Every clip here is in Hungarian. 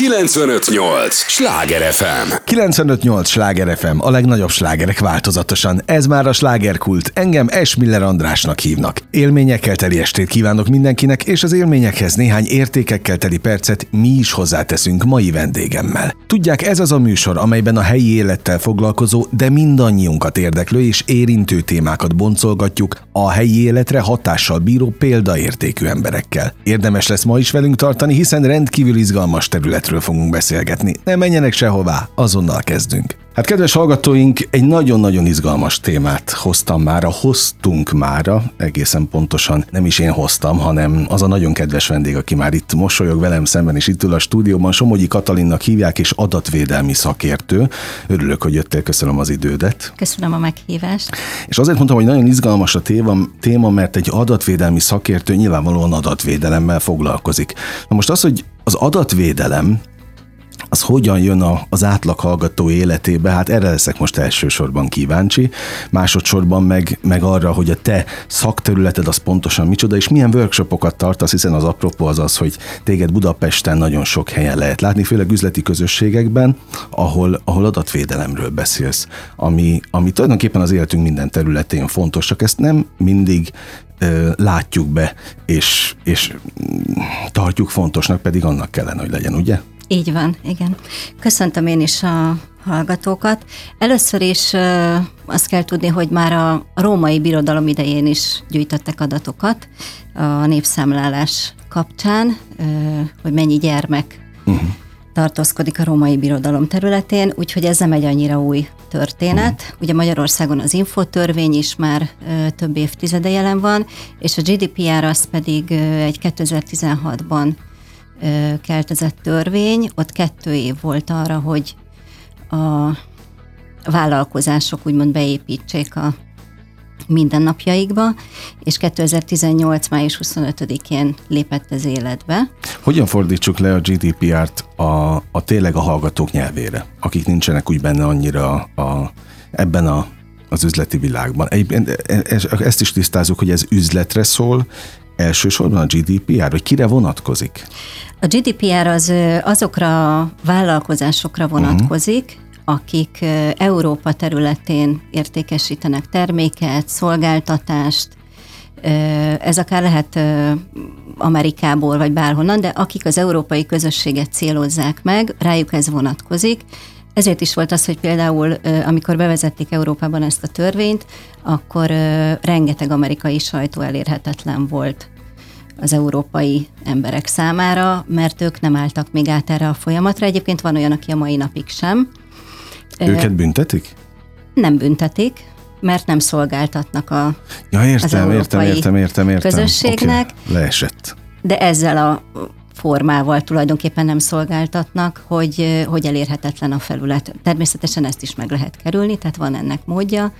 958! Sláger FM! 958! Sláger FM, a legnagyobb slágerek változatosan. Ez már a slágerkult. Engem Esmiller Andrásnak hívnak. Élményekkel teli estét kívánok mindenkinek, és az élményekhez néhány értékekkel teli percet mi is hozzáteszünk mai vendégemmel. Tudják, ez az a műsor, amelyben a helyi élettel foglalkozó, de mindannyiunkat érdeklő és érintő témákat boncolgatjuk a helyi életre hatással bíró példaértékű emberekkel. Érdemes lesz ma is velünk tartani, hiszen rendkívül izgalmas területről fogunk beszélgetni. Ne menjenek sehová, azonnal kezdünk. Hát kedves hallgatóink, egy nagyon-nagyon izgalmas témát hoztam már, hoztunk mára, egészen pontosan nem is én hoztam, hanem az a nagyon kedves vendég, aki már itt mosolyog velem szemben, és itt ül a stúdióban, Somogyi Katalinnak hívják, és adatvédelmi szakértő. Örülök, hogy jöttél, köszönöm az idődet. Köszönöm a meghívást. És azért mondtam, hogy nagyon izgalmas a téma, téma mert egy adatvédelmi szakértő nyilvánvalóan adatvédelemmel foglalkozik. Na most az, hogy az adatvédelem az hogyan jön a, az átlag hallgató életébe, hát erre leszek most elsősorban kíváncsi, másodszorban meg, meg arra, hogy a te szakterületed az pontosan micsoda, és milyen workshopokat tartasz, hiszen az apropó az az, hogy téged Budapesten nagyon sok helyen lehet látni, főleg üzleti közösségekben, ahol, ahol adatvédelemről beszélsz, ami, ami tulajdonképpen az életünk minden területén fontos, csak ezt nem mindig látjuk be, és, és tartjuk fontosnak, pedig annak kellene, hogy legyen, ugye? Így van, igen. Köszöntöm én is a hallgatókat. Először is azt kell tudni, hogy már a római birodalom idején is gyűjtöttek adatokat a népszámlálás kapcsán, hogy mennyi gyermek uh-huh. tartózkodik a római birodalom területén, úgyhogy ez nem egy annyira új történet. Uh-huh. Ugye Magyarországon az infotörvény is már több évtizede jelen van, és a GDPR az pedig egy 2016-ban keltezett törvény, ott kettő év volt arra, hogy a vállalkozások úgymond beépítsék a mindennapjaikba, és 2018. május 25-én lépett ez életbe. Hogyan fordítsuk le a GDPR-t a, a tényleg a hallgatók nyelvére, akik nincsenek úgy benne annyira a, ebben a az üzleti világban. Egy, e, e, ezt is tisztázunk, hogy ez üzletre szól, elsősorban a GDPR, vagy kire vonatkozik? A GDPR az azokra a vállalkozásokra mhm. vonatkozik, uh-huh akik Európa területén értékesítenek terméket, szolgáltatást, ez akár lehet Amerikából vagy bárhonnan, de akik az európai közösséget célozzák meg, rájuk ez vonatkozik. Ezért is volt az, hogy például amikor bevezették Európában ezt a törvényt, akkor rengeteg amerikai sajtó elérhetetlen volt az európai emberek számára, mert ők nem álltak még át erre a folyamatra. Egyébként van olyan, aki a mai napig sem. Őket büntetik? Nem büntetik, mert nem szolgáltatnak a, ja, értem, az európai értem, értem, értem, értem. közösségnek. Okay. Leesett. De ezzel a formával tulajdonképpen nem szolgáltatnak, hogy, hogy elérhetetlen a felület. Természetesen ezt is meg lehet kerülni, tehát van ennek módja,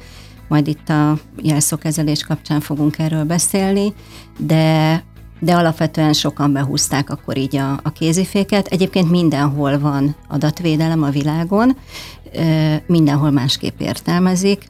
majd itt a jelszókezelés kapcsán fogunk erről beszélni, de de alapvetően sokan behúzták akkor így a, a kéziféket. Egyébként mindenhol van adatvédelem a világon, mindenhol másképp értelmezik.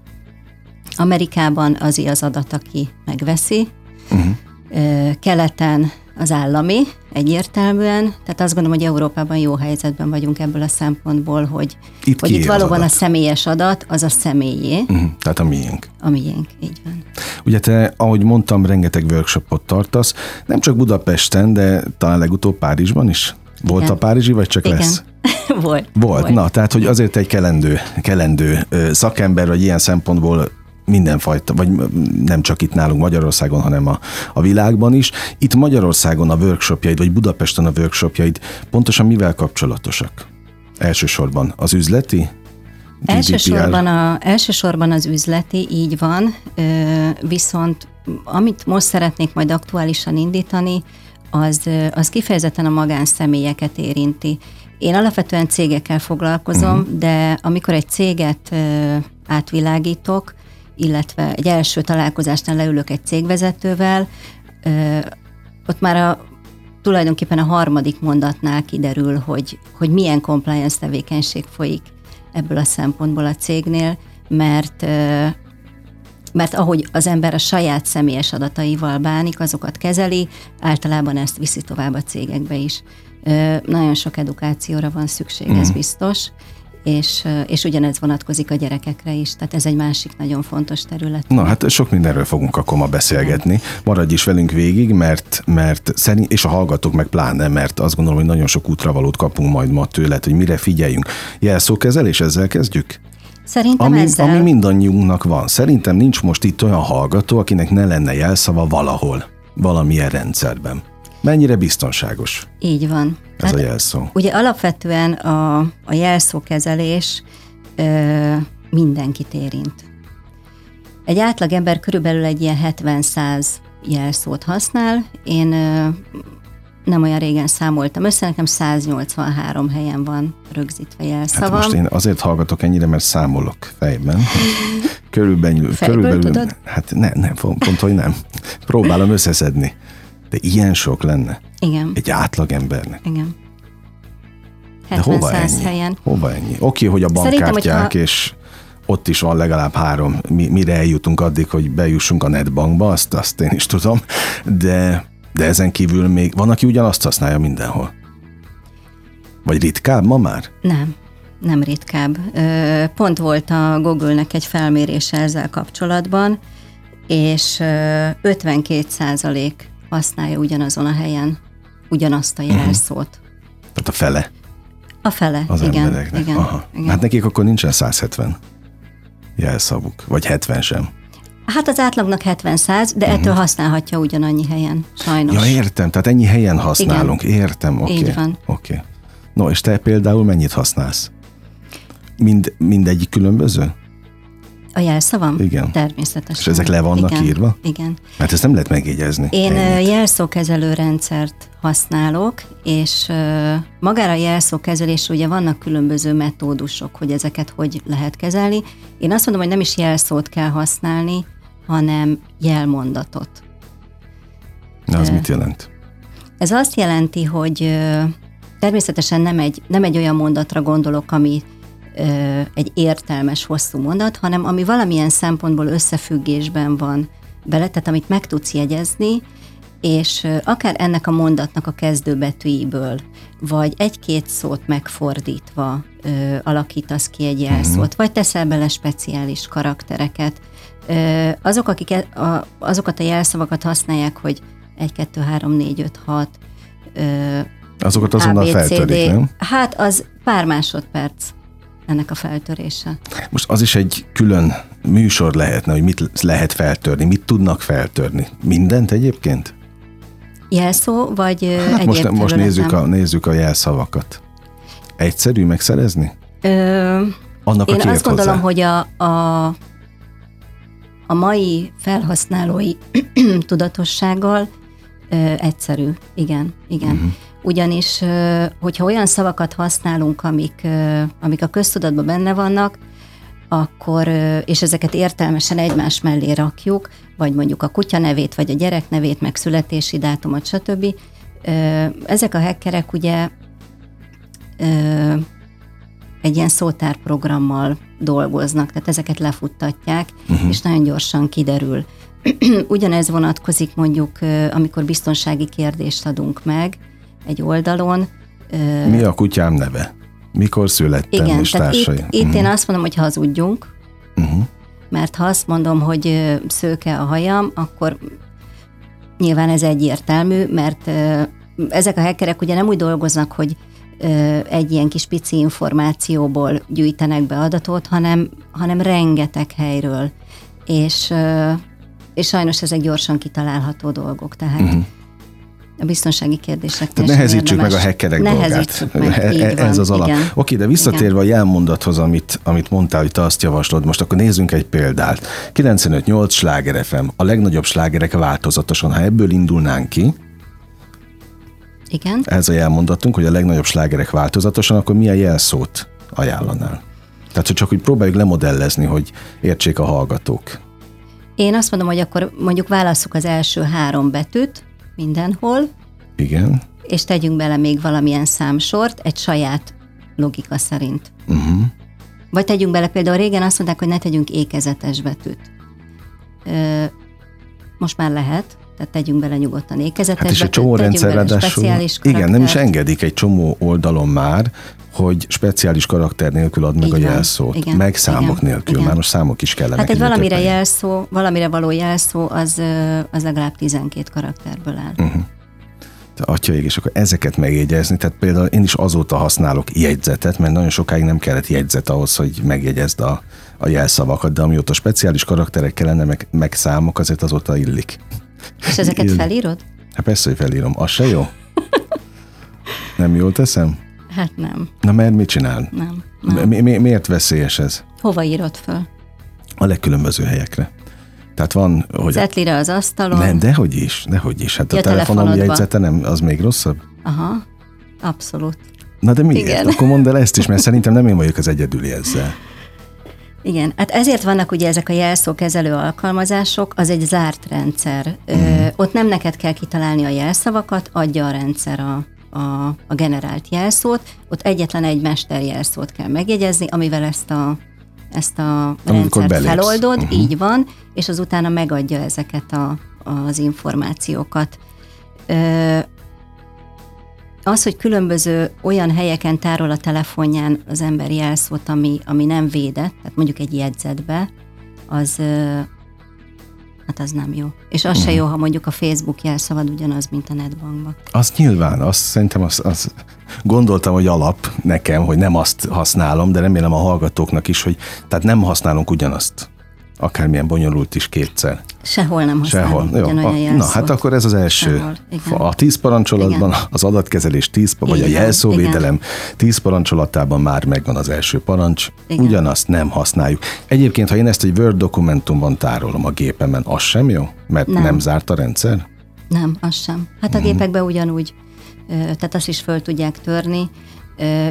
Amerikában az az adat, aki megveszi, uh-huh. keleten az állami egyértelműen, tehát azt gondolom, hogy Európában jó helyzetben vagyunk ebből a szempontból, hogy itt, hogy itt valóban a személyes adat az a személyé. Uh-huh, tehát a miénk. A miénk, így van. Ugye te, ahogy mondtam, rengeteg workshopot tartasz, nem csak Budapesten, de talán legutóbb Párizsban is? Volt Igen. a Párizsi, vagy csak Igen. lesz? volt, volt. Volt, na, tehát, hogy azért egy kelendő, kelendő szakember, vagy ilyen szempontból mindenfajta, vagy nem csak itt nálunk Magyarországon, hanem a, a világban is. Itt Magyarországon a workshopjaid, vagy Budapesten a workshopjaid pontosan mivel kapcsolatosak? Elsősorban az üzleti? Elsősorban, a, elsősorban az üzleti, így van, viszont amit most szeretnék majd aktuálisan indítani, az, az kifejezetten a magánszemélyeket érinti. Én alapvetően cégekkel foglalkozom, uh-huh. de amikor egy céget átvilágítok, illetve egy első találkozásnál leülök egy cégvezetővel, ott már a, tulajdonképpen a harmadik mondatnál kiderül, hogy, hogy milyen compliance tevékenység folyik ebből a szempontból a cégnél, mert mert ahogy az ember a saját személyes adataival bánik, azokat kezeli, általában ezt viszi tovább a cégekbe is. Nagyon sok edukációra van szükség, ez mm. biztos és, és ugyanez vonatkozik a gyerekekre is, tehát ez egy másik nagyon fontos terület. Na hát sok mindenről fogunk akkor ma beszélgetni. Maradj is velünk végig, mert, mert szerint, és a hallgatók meg pláne, mert azt gondolom, hogy nagyon sok útravalót kapunk majd ma tőled, hogy mire figyeljünk. Jelszókezelés, ezzel kezdjük? Szerintem ami, ezzel... ami mindannyiunknak van. Szerintem nincs most itt olyan hallgató, akinek ne lenne jelszava valahol, valamilyen rendszerben. Mennyire biztonságos? Így van. Ez hát, a jelszó. Ugye alapvetően a, a jelszókezelés ö, mindenkit érint. Egy átlag ember körülbelül egy ilyen 70-100 jelszót használ. Én ö, nem olyan régen számoltam össze, nekem 183 helyen van rögzítve jelszavam. Hát most én azért hallgatok ennyire, mert számolok fejben. Körülbelül, Fejből körülbelül tudod? hát nem, nem, pont, hogy nem. Próbálom összeszedni. De ilyen sok lenne? Igen. Egy átlagembernek? Igen. 70 De hova ennyi? helyen. Hova ennyi? Oké, hogy a bankkártyák, hogyha... és ott is van legalább három, mi, mire eljutunk addig, hogy bejussunk a netbankba, azt, azt én is tudom, de, de ezen kívül még van, aki ugyanazt használja mindenhol. Vagy ritkább ma már? Nem, nem ritkább. Pont volt a Google-nek egy felmérése ezzel kapcsolatban, és 52 százalék használja ugyanazon a helyen ugyanazt a mhm. jelszót. Uh-huh. Tehát a fele? A fele, az igen. Embereknek. igen, Aha. igen. Hát nekik akkor nincsen 170 jelszavuk, vagy 70 sem. Hát az átlagnak 70-100, de uh-huh. ettől használhatja ugyanannyi helyen, sajnos. Ja, értem, tehát ennyi helyen használunk, Igen. értem, oké. Okay. Így van. Oké. Okay. No, és te például mennyit használsz? Mind, mindegyik különböző? A jelszavam? Igen. Természetesen. És ezek le vannak Igen. írva? Igen. Mert ezt nem lehet megjegyezni. Én ennyit. jelszókezelő rendszert használok, és magára a jelszókezelés ugye vannak különböző metódusok, hogy ezeket hogy lehet kezelni. Én azt mondom, hogy nem is jelszót kell használni, hanem jelmondatot. Na, az mit jelent? Ez azt jelenti, hogy természetesen nem egy, nem egy olyan mondatra gondolok, ami egy értelmes, hosszú mondat, hanem ami valamilyen szempontból összefüggésben van bele, tehát amit meg tudsz jegyezni, és akár ennek a mondatnak a kezdőbetűiből, vagy egy-két szót megfordítva ö, alakítasz ki egy jelszót, uh-huh. vagy teszel bele speciális karaktereket. Ö, azok, akik e, a, azokat a jelszavakat használják, hogy 1, 2, 3, 4, 5, 6, ö, Azokat azonnal feltörik, nem? Hát az pár másodperc ennek a feltörése. Most az is egy külön műsor lehetne, hogy mit lehet feltörni, mit tudnak feltörni. Mindent egyébként? Jelszó, vagy hát most, most nézzük, a, nézzük a jelszavakat. Egyszerű megszerezni? Ö, Annak, én azt gondolom, hozzá? hogy a, a, a mai felhasználói tudatossággal ö, egyszerű. Igen, igen. Uh-huh ugyanis hogyha olyan szavakat használunk, amik, amik a köztudatban benne vannak, akkor, és ezeket értelmesen egymás mellé rakjuk, vagy mondjuk a kutya nevét, vagy a gyerek nevét, meg születési dátumot, stb. Ezek a hackerek ugye egy ilyen szótárprogrammal dolgoznak, tehát ezeket lefuttatják, uh-huh. és nagyon gyorsan kiderül. Ugyanez vonatkozik mondjuk, amikor biztonsági kérdést adunk meg, egy oldalon. Mi a kutyám neve? Mikor születtem Igen, és tehát társai? Itt, uh-huh. itt én azt mondom, hogy hazudjunk, uh-huh. mert ha azt mondom, hogy szőke a hajam, akkor nyilván ez egyértelmű, mert ezek a hackerek ugye nem úgy dolgoznak, hogy egy ilyen kis pici információból gyűjtenek be adatot, hanem, hanem rengeteg helyről. És, és sajnos ezek gyorsan kitalálható dolgok. Tehát uh-huh a biztonsági kérdések. Tehát nehezítsük érdemes. meg a hackerek nehezítsük dolgát. Meg, így Ez van, az alap. Igen. Oké, de visszatérve igen. a jelmondathoz, amit, amit mondtál, hogy te azt javaslod, most akkor nézzünk egy példát. 95-8 sláger FM, a legnagyobb slágerek változatosan. Ha ebből indulnánk ki, igen. Ez a jelmondatunk, hogy a legnagyobb slágerek változatosan, akkor milyen jelszót ajánlanál? Tehát, hogy csak úgy próbáljuk lemodellezni, hogy értsék a hallgatók. Én azt mondom, hogy akkor mondjuk válasszuk az első három betűt, mindenhol. Igen. És tegyünk bele még valamilyen számsort egy saját logika szerint. Uh-huh. Vagy tegyünk bele, például régen azt mondták, hogy ne tegyünk ékezetes betűt. most már lehet, tehát tegyünk bele nyugodtan ékezetesbe. Hát és egy csomó rendszer ráadásul, igen, nem is engedik egy csomó oldalon már, hogy speciális karakter nélkül ad meg Így a jelszót, Igen, meg számok igen, nélkül, igen. már most számok is kellenek. Hát egy valamire több helyen. jelszó, valamire való jelszó, az, az legalább 12 karakterből áll. Mhm. Te Atyaig, és akkor ezeket megjegyezni, tehát például én is azóta használok jegyzetet, mert nagyon sokáig nem kellett jegyzet ahhoz, hogy megjegyezd a, a jelszavakat, de amióta speciális karakterek kellene, meg, meg számok, azért azóta illik. És ezeket Igen. felírod? Hát persze, hogy felírom. Az se jó? Nem jól teszem? Hát nem, Na mert mit csinál? nem. nem. Mi, mi, miért veszélyes ez? Hova írod föl? A legkülönböző helyekre. Tehát van, hogy... Zetlire az asztalon? Nem, dehogy is, dehogy is. Hát Ja, a telefonom jegyzete nem, az még rosszabb? Aha, abszolút. Na de miért? Igen. Akkor mondd el ezt is, mert szerintem nem én vagyok az egyedüli ezzel. Igen, hát ezért vannak ugye ezek a jelszókezelő alkalmazások, az egy zárt rendszer. Ö, Mhm. ott nem neked kell kitalálni a jelszavakat, adja a rendszer a, a, a generált jelszót, ott egyetlen egy mesterjelszót kell megjegyezni, amivel ezt a ezt a Amikor rendszert belépsz. feloldod, uh-huh. így van, és az utána megadja ezeket a, az információkat. Ö, az, hogy különböző olyan helyeken tárol a telefonján az ember jelszót, ami, ami nem védett, tehát mondjuk egy jegyzetbe, az, hát az nem jó. És az se jó, ha mondjuk a Facebook jelszavad ugyanaz, mint a netbankban. Az nyilván, azt szerintem az, az gondoltam, hogy alap nekem, hogy nem azt használom, de remélem a hallgatóknak is, hogy tehát nem használunk ugyanazt. Akármilyen bonyolult is kétszer. Sehol nem használunk Sehol. Jó, a, jelszót. na, hát akkor ez az első. Sehol, igen. A tíz parancsolatban Igen. az adatkezelés tíz, vagy Így a jelszóvédelem tíz parancsolatában már megvan az első parancs. Igen. Ugyanazt nem használjuk. Egyébként, ha én ezt egy Word dokumentumban tárolom a gépemen, az sem jó? Mert nem, Nem. zárt a rendszer? Nem, az sem. Hát a Mhm. gépekben ugyanúgy, tehát azt is föl tudják törni,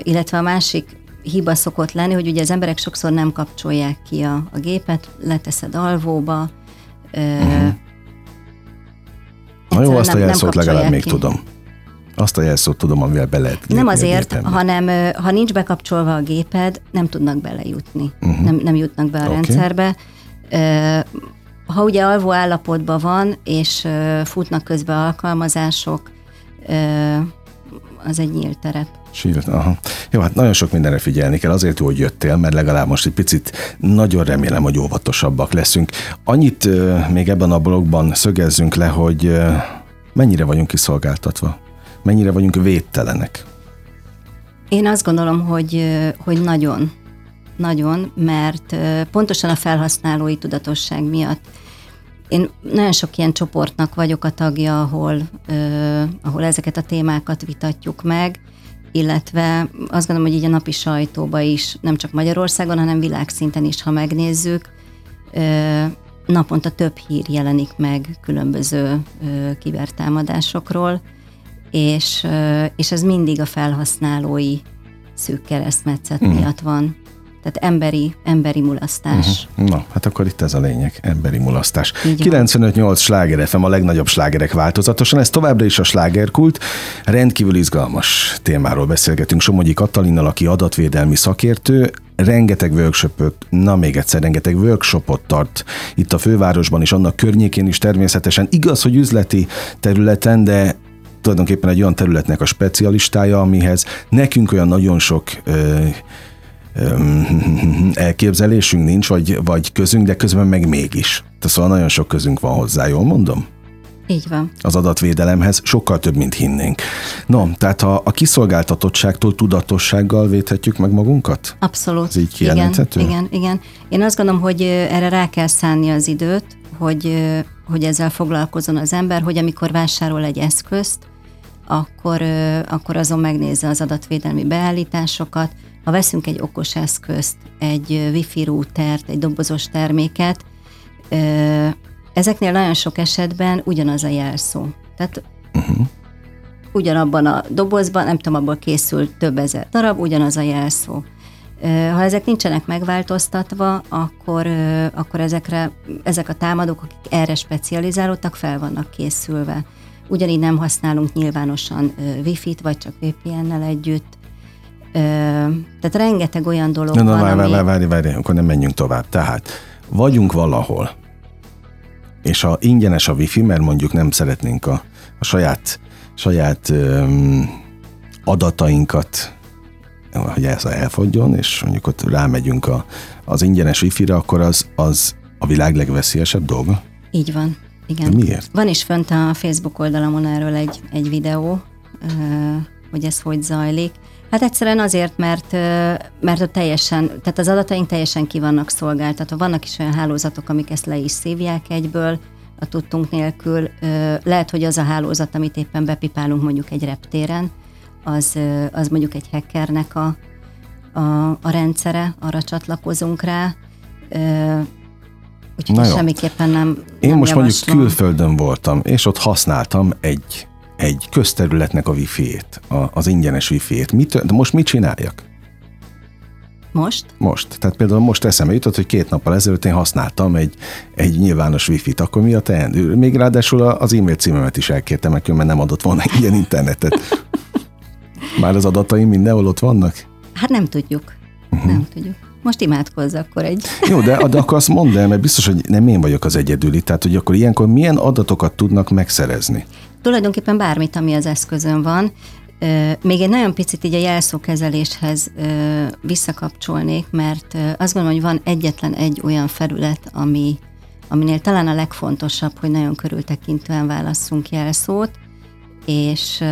illetve a másik hiba szokott lenni, hogy ugye az emberek sokszor nem kapcsolják ki a, a gépet, leteszed alvóba. Mhm. Na jó, azt a nem- nem jelszót legalább kapcsolják még ki. tudom. Azt a jelszót tudom, amivel be lehet Nem a azért, hanem ha nincs bekapcsolva a géped, nem tudnak belejutni. Uh-huh. Nem, nem jutnak be a okay. rendszerbe. Ha ugye alvó állapotban van, és futnak közben alkalmazások, az egy nyílt terep. Sírt, aha. Jó, hát nagyon sok mindenre figyelni kell, azért jó, hogy jöttél, mert legalább most egy picit nagyon remélem, hogy óvatosabbak leszünk. Annyit ö, még ebben a blogban szögezzünk le, hogy ö, mennyire vagyunk kiszolgáltatva, mennyire vagyunk védtelenek. Én azt gondolom, hogy, hogy nagyon, nagyon, mert pontosan a felhasználói tudatosság miatt én nagyon sok ilyen csoportnak vagyok a tagja, ahol, ahol ezeket a témákat vitatjuk meg, illetve azt gondolom, hogy így a napi sajtóba is, nem csak Magyarországon, hanem világszinten is, ha megnézzük, naponta több hír jelenik meg különböző kibertámadásokról, és, és ez mindig a felhasználói szűk keresztmetszet Mhm. miatt van. Tehát emberi, emberi mulasztás. Na, hát akkor itt ez a lényeg, emberi mulasztás. Így van. 95-8 sláger FM, a legnagyobb slágerek változatosan, ez továbbra is a slágerkult. Rendkívül izgalmas témáról beszélgetünk Somogyi Katalinnal, aki adatvédelmi szakértő, rengeteg workshopot, na még egyszer, rengeteg workshopot tart itt a fővárosban és annak környékén is természetesen. Igaz, hogy üzleti területen, de tulajdonképpen egy olyan területnek a specialistája, amihez nekünk olyan nagyon sok ö, elképzelésünk nincs, vagy, vagy közünk, de közben meg mégis. Tehát szóval nagyon sok közünk van hozzá, jól mondom? Így van. Az adatvédelemhez sokkal több, mint hinnénk. No, tehát ha a kiszolgáltatottságtól tudatossággal védhetjük meg magunkat? Abszolút. Ez így kijelenthető? Igen, igen, igen. Én azt gondolom, hogy erre rá kell szánni az időt, hogy, hogy ezzel foglalkozon az ember, hogy amikor vásárol egy eszközt, akkor, akkor azon megnézze az adatvédelmi beállításokat. Ha veszünk egy okos eszközt, egy wifi routert, egy dobozos terméket, ezeknél nagyon sok esetben ugyanaz a jelszó. Tehát Uh-huh. ugyanabban a dobozban, nem tudom, abból készül több ezer darab, ugyanaz a jelszó. Ha ezek nincsenek megváltoztatva, akkor, akkor ezekre, ezek a támadók, akik erre specializálódtak, fel vannak készülve. Ugyanígy nem használunk nyilvánosan Wi-Fi-t, vagy csak VPN-nel együtt. Ö, Tehát rengeteg olyan dolog Na, na, van, várj, ami... várj, várj, várj, akkor nem menjünk tovább. Tehát vagyunk valahol, és a ingyenes a wifi, mert mondjuk nem szeretnénk a, a saját, saját öm, adatainkat hogy ez elfogjon, és mondjuk ott rámegyünk a, az ingyenes wifi-re, akkor az, az a világ legveszélyesebb dolga? Így van. Igen. De miért? Van is fönt a Facebook oldalamon erről egy, egy videó, hogy ez hogy zajlik. Hát egyszerűen azért, mert, mert ott teljesen, tehát az adataink teljesen ki vannak szolgáltatva. Vannak is olyan hálózatok, amik ezt le is szívják egyből, a tudtunk nélkül. Lehet, hogy az a hálózat, amit éppen bepipálunk mondjuk egy reptéren, az, az mondjuk egy hackernek a, a, a rendszere, arra csatlakozunk rá. Úgyhogy Na semmiképpen nem Én nem most javaslom. mondjuk külföldön voltam, és ott használtam egy, egy közterületnek a wifi-ét, az ingyenes wifi-ét. Mit, de most mit csináljak? Most? Most. Tehát például most eszembe jutott, hogy két nappal ezelőtt én használtam egy, egy nyilvános wifi-t, akkor mi a teendő? Még ráadásul az e-mail címemet is elkértem, mert nem adott volna ilyen internetet. Már az adataim mindenhol ott vannak? Hát nem tudjuk. Uh-huh. Nem tudjuk. Most imádkozz akkor egy. Jó, de, de akkor azt mondd el, mert biztos, hogy nem én vagyok az egyedüli, tehát hogy akkor ilyenkor milyen adatokat tudnak megszerezni? Tulajdonképpen bármit, ami az eszközön van. Még egy nagyon picit így a jelszókezeléshez visszakapcsolnék, mert azt gondolom, hogy van egyetlen egy olyan felület, ami, aminél talán a legfontosabb, hogy nagyon körültekintően válasszunk jelszót, és,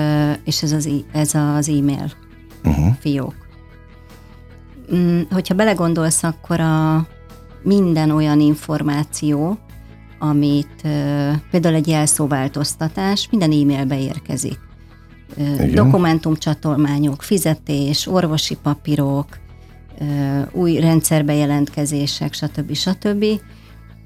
és ez, az, ez az e-mail uh-huh. fiók. Mm, hogyha belegondolsz, akkor a minden olyan információ, amit például egy jelszóváltoztatás minden e-mailbe érkezik. Igen. Dokumentumcsatolmányok, fizetés, orvosi papírok, új rendszerbejelentkezések, stb. stb.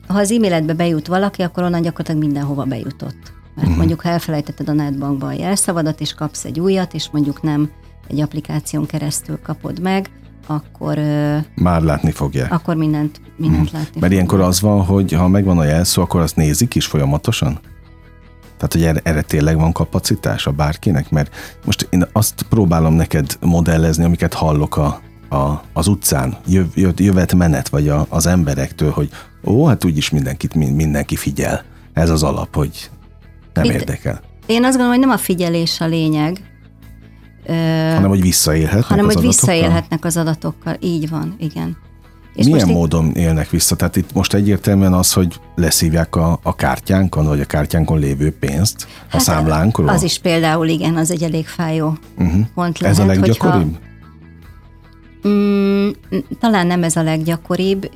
Ha az e-mailedbe bejut valaki, akkor onnan gyakorlatilag mindenhova bejutott. Mert uh-huh. mondjuk, ha elfelejtetted a netbankba a jelszavadat, és kapsz egy újat, és mondjuk nem egy applikáción keresztül kapod meg, akkor... Már látni fogják. Akkor mindent, mindent uh-huh. látni Mert ilyenkor az van, hogy ha megvan a jelszó, akkor azt nézik is folyamatosan? Tehát, hogy erre, erre tényleg van kapacitása bárkinek? Mert most én azt próbálom neked modellezni, amiket hallok a, a, az utcán, jöv, jövet menet, vagy a, az emberektől, hogy ó, hát úgyis mindenkit, mindenki figyel. Ez az alap, hogy nem Itt érdekel. Én azt gondolom, hogy nem a figyelés a lényeg, hanem, hogy visszaélhetnek hanem, az hogy adatokkal? visszaélhetnek az adatokkal. Így van, igen. És Milyen most módon itt... élnek vissza? Tehát itt most egyértelműen az, hogy leszívják a, a kártyánkon, vagy a kártyánkon lévő pénzt hát a számlánkról? Az is például, igen, az egy elég fájó uh-huh. pont lehet. Ez a leggyakoribb? Hogyha, mm, talán nem ez a leggyakoribb,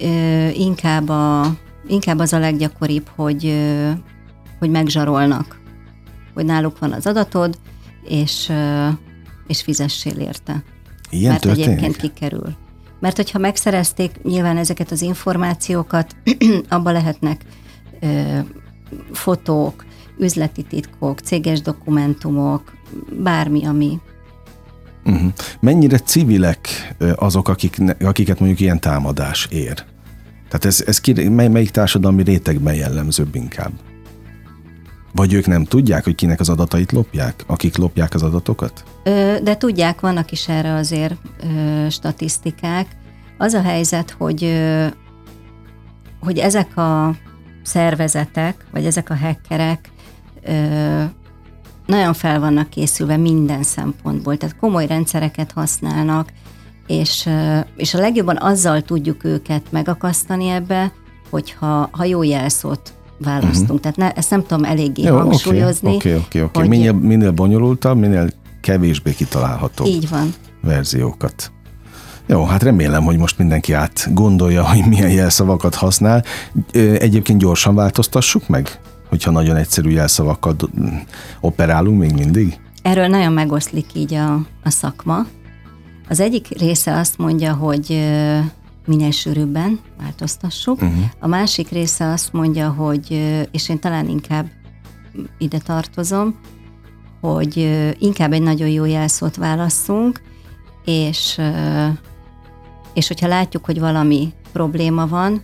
inkább, a, inkább az a leggyakoribb, hogy, hogy megzsarolnak, hogy náluk van az adatod, és, és fizessél érte. Ilyen Mert történik? egyébként kikerül. Mert hogyha megszerezték nyilván ezeket az információkat, abba lehetnek ö, fotók, üzleti titkok, céges dokumentumok, bármi, ami... Uh-huh. Mennyire civilek azok, akik, akiket mondjuk ilyen támadás ér? Tehát ez, ez ki, mely, melyik társadalmi rétegben jellemzőbb inkább? Vagy ők nem tudják, hogy kinek az adatait lopják, akik lopják az adatokat? De tudják, vannak is erre azért statisztikák. Az a helyzet, hogy, hogy ezek a szervezetek, vagy ezek a hackerek nagyon fel vannak készülve minden szempontból, tehát komoly rendszereket használnak, és, és a legjobban azzal tudjuk őket megakasztani ebbe, hogyha ha jó jelszót választunk. Uh-huh. Tehát ne, ezt nem tudom eléggé Jó, hangsúlyozni. Oké, oké, oké. Minél, minél bonyolultabb, minél kevésbé kitalálható Így van. verziókat. Jó, hát remélem, hogy most mindenki át gondolja, hogy milyen jelszavakat használ. Egyébként gyorsan változtassuk meg, hogyha nagyon egyszerű jelszavakkal operálunk még mindig? Erről nagyon megoszlik így a, a szakma. Az egyik része azt mondja, hogy minél sűrűbben változtassuk. Uh-huh. A másik része azt mondja, hogy, és én talán inkább ide tartozom, hogy inkább egy nagyon jó jelszót válasszunk, és, és hogyha látjuk, hogy valami probléma van,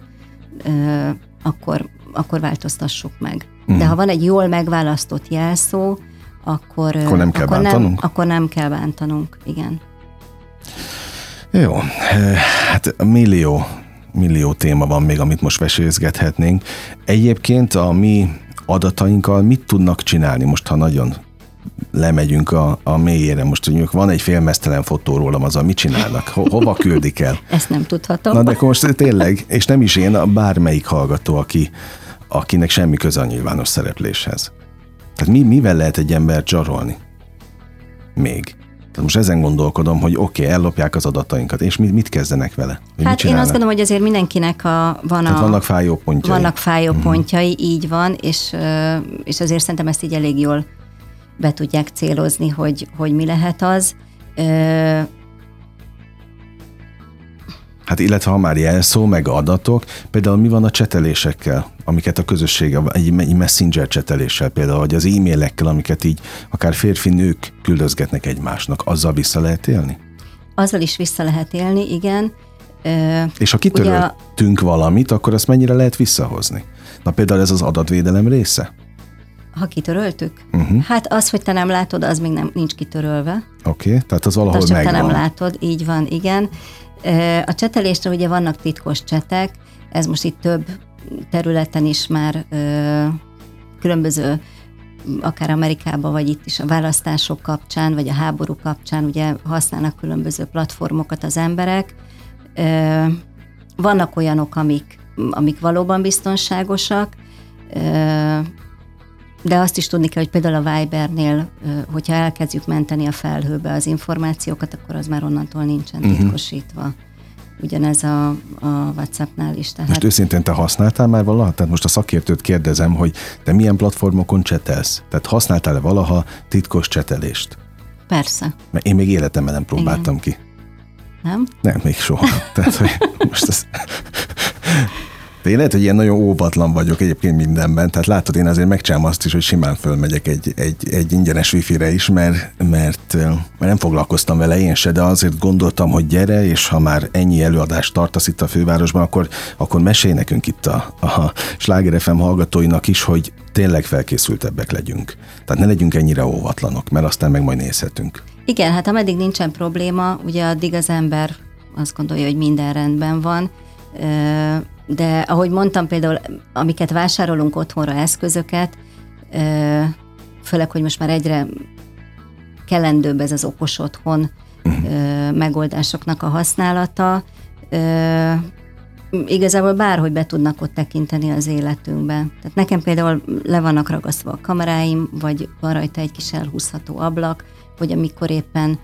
akkor, akkor változtassuk meg. Uh-huh. De ha van egy jól megválasztott jelszó, akkor, akkor nem kell akkor bántanunk? Nem, akkor nem kell bántanunk, igen. Jó, hát millió millió téma van még, amit most vesézgethetnénk. Egyébként a mi adatainkkal mit tudnak csinálni most, ha nagyon lemegyünk a, a mélyére. Most mondjuk van egy félmeztelen fotó rólam, az a mit csinálnak? Ho, hova küldik el? Ezt nem tudhatom. Na de most tényleg, és nem is én, a bármelyik hallgató, aki, akinek semmi köze a nyilvános szerepléshez. Tehát mi, mivel lehet egy ember zsarolni? Még. Tehát most ezen gondolkodom, hogy oké, okay, ellopják az adatainkat, és mit, mit kezdenek vele? Hogy hát én azt gondolom, hogy azért mindenkinek a, van Tehát a... vannak fájó pontjai. Vannak fájó uh-huh. pontjai, így van, és, és azért szerintem ezt így elég jól be tudják célozni, hogy, hogy mi lehet az. Hát illetve ha már jelszó, meg adatok, például mi van a csetelésekkel, amiket a közösség, egy messenger cseteléssel például, vagy az e-mailekkel, amiket így akár férfi-nők küldözgetnek egymásnak, azzal vissza lehet élni? Azzal is vissza lehet élni, igen. És ha kitöröltünk ugye, valamit, akkor azt mennyire lehet visszahozni? Na például ez az adatvédelem része? Ha kitöröltük? Uh-huh. Hát az, hogy te nem látod, az még nem nincs kitörölve. Oké, okay, tehát az valahol hát megvan. te nem látod, így van, igen. A csetelésre ugye vannak titkos csetek, ez most itt több területen is már különböző akár Amerikában, vagy itt is a választások kapcsán, vagy a háború kapcsán ugye használnak különböző platformokat az emberek. Vannak olyanok, amik, amik valóban biztonságosak, de azt is tudni kell, hogy például a Vibernél, hogyha elkezdjük menteni a felhőbe az információkat, akkor az már onnantól nincsen uh-huh. titkosítva. Ugyanez a, a WhatsAppnál is. Tehát... Most őszintén te használtál már valaha? Tehát most a szakértőt kérdezem, hogy te milyen platformokon csetelsz? Tehát használtál-e valaha titkos csetelést? Persze. Mert én még életemben nem próbáltam Igen. ki. Nem? Nem, még soha. Tehát, hogy most ez de én lehet, hogy ilyen nagyon óvatlan vagyok egyébként mindenben, tehát látod, én azért megcsinálom azt is, hogy simán fölmegyek egy, egy, egy ingyenes wifi-re is, mert, mert, mert nem foglalkoztam vele én se, de azért gondoltam, hogy gyere, és ha már ennyi előadást tartasz itt a fővárosban, akkor, akkor mesélj nekünk itt a, a Sláger FM hallgatóinak is, hogy tényleg felkészültebbek legyünk. Tehát ne legyünk ennyire óvatlanok, mert aztán meg majd nézhetünk. Igen, hát ameddig nincsen probléma, ugye addig az ember azt gondolja, hogy minden rendben van, de ahogy mondtam, például amiket vásárolunk otthonra eszközöket, főleg, hogy most már egyre kellendőbb ez az okos otthon uh-huh. megoldásoknak a használata, igazából bárhogy be tudnak ott tekinteni az életünkbe. Tehát nekem például le vannak ragasztva a kameráim, vagy van rajta egy kis elhúzható ablak, hogy amikor éppen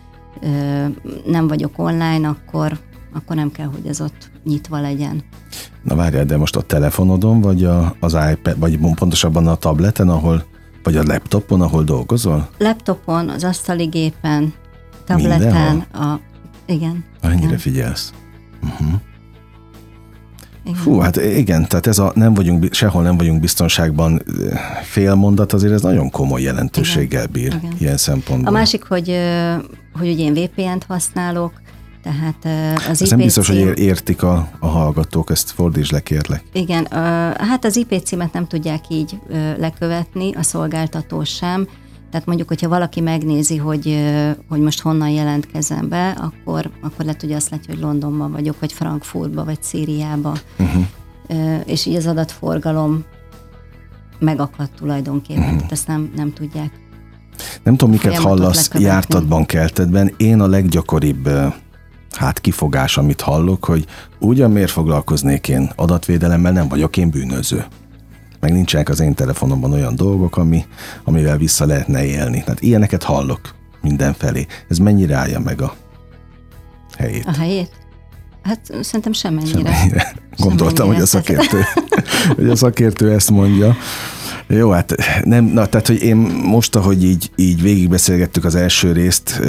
nem vagyok online, akkor akkor nem kell, hogy ez ott nyitva legyen. Na várjál, de most a telefonodon, vagy a, az iPad, vagy pontosabban a tableten, ahol, vagy a laptopon, ahol dolgozol? Laptopon, az asztali gépen, tableten, a, igen. Annyira igen. figyelsz. Uh-huh. Igen. Fú, hát igen, tehát ez a nem vagyunk, sehol nem vagyunk biztonságban fél mondat, azért ez nagyon komoly jelentőséggel bír igen. ilyen szempontból. A másik, hogy, hogy ugye én VPN-t használok, tehát az Ez nem biztos, hogy értik a, a hallgatók, ezt fordítsd le, kérlek. Igen, hát az IP címet nem tudják így lekövetni, a szolgáltató sem. Tehát mondjuk, hogyha valaki megnézi, hogy, hogy most honnan jelentkezem be, akkor, akkor lehet, hogy azt látja, hogy Londonban vagyok, vagy Frankfurtba, vagy Szíriába. Uh-huh. És így az adatforgalom megakadt tulajdonképpen, uh-huh. tehát ezt nem, nem tudják. Nem tudom, miket hallasz jártatban, keltetben. Én a leggyakoribb hát kifogás, amit hallok, hogy ugyan miért foglalkoznék én adatvédelemmel, nem vagyok én bűnöző. Meg nincsenek az én telefonomban olyan dolgok, ami, amivel vissza lehetne élni. Tehát ilyeneket hallok mindenfelé. Ez mennyire állja meg a helyét? A helyét? Hát szerintem semmennyire. semmennyire. Gondoltam, hogy a szakértő, hogy a szakértő ezt mondja. Jó, hát nem, na, tehát, hogy én most, ahogy így, így végigbeszélgettük az első részt,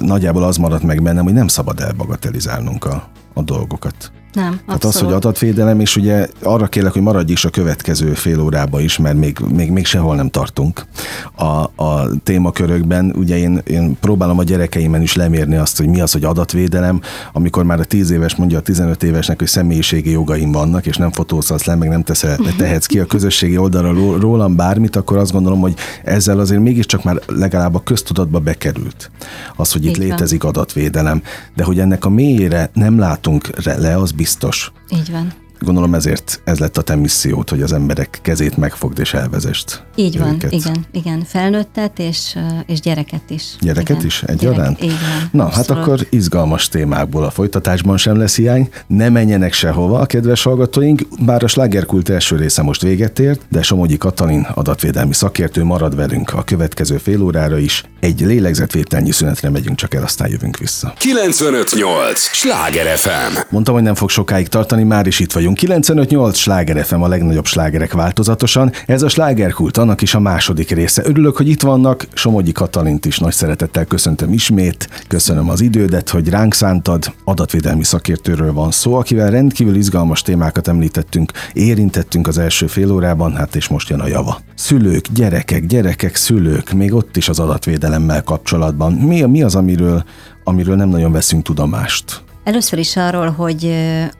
nagyjából az maradt meg bennem, hogy nem szabad elbagatelizálnunk a, a dolgokat. Nem, abszolút. Tehát az, hogy adatvédelem, és ugye arra kérlek, hogy maradj is a következő fél órába is, mert még, még, még sehol nem tartunk a, a témakörökben. Ugye én, én próbálom a gyerekeimen is lemérni azt, hogy mi az, hogy adatvédelem, amikor már a 10 éves mondja a 15 évesnek, hogy személyiségi jogaim vannak, és nem fotózhatsz le, meg nem teszel, mhm. tehetsz ki a közösségi oldalra rólam bármit, akkor azt gondolom, hogy ezzel azért mégiscsak már legalább a köztudatba bekerült az, hogy itt Így létezik adatvédelem. De hogy ennek a mélyére nem lát látunk le, az biztos. Így van. Gondolom ezért ez lett a te missziót, hogy az emberek kezét megfogd és elvezest. Így van, őket. igen, igen. Felnőttet és, és gyereket is. Gyereket igen. is egyaránt? Gyerek, így van. Na, Abszolút. hát akkor izgalmas témákból a folytatásban sem lesz hiány. Ne menjenek sehova a kedves hallgatóink, bár a slágerkult első része most véget ért, de Somogyi Katalin adatvédelmi szakértő marad velünk a következő fél órára is. Egy lélegzetvételnyi szünetre megyünk csak el, aztán jövünk vissza. 958! Sláger FM! Mondtam, hogy nem fog sokáig tartani, már is itt vagyunk vagyunk. 95-8 sláger FM a legnagyobb slágerek változatosan. Ez a slágerkult, annak is a második része. Örülök, hogy itt vannak. Somogyi Katalint is nagy szeretettel köszöntöm ismét. Köszönöm az idődet, hogy ránk szántad. Adatvédelmi szakértőről van szó, akivel rendkívül izgalmas témákat említettünk, érintettünk az első fél órában, hát és most jön a java. Szülők, gyerekek, gyerekek, szülők, még ott is az adatvédelemmel kapcsolatban. Mi, mi az, amiről, amiről nem nagyon veszünk tudomást? Először is arról, hogy,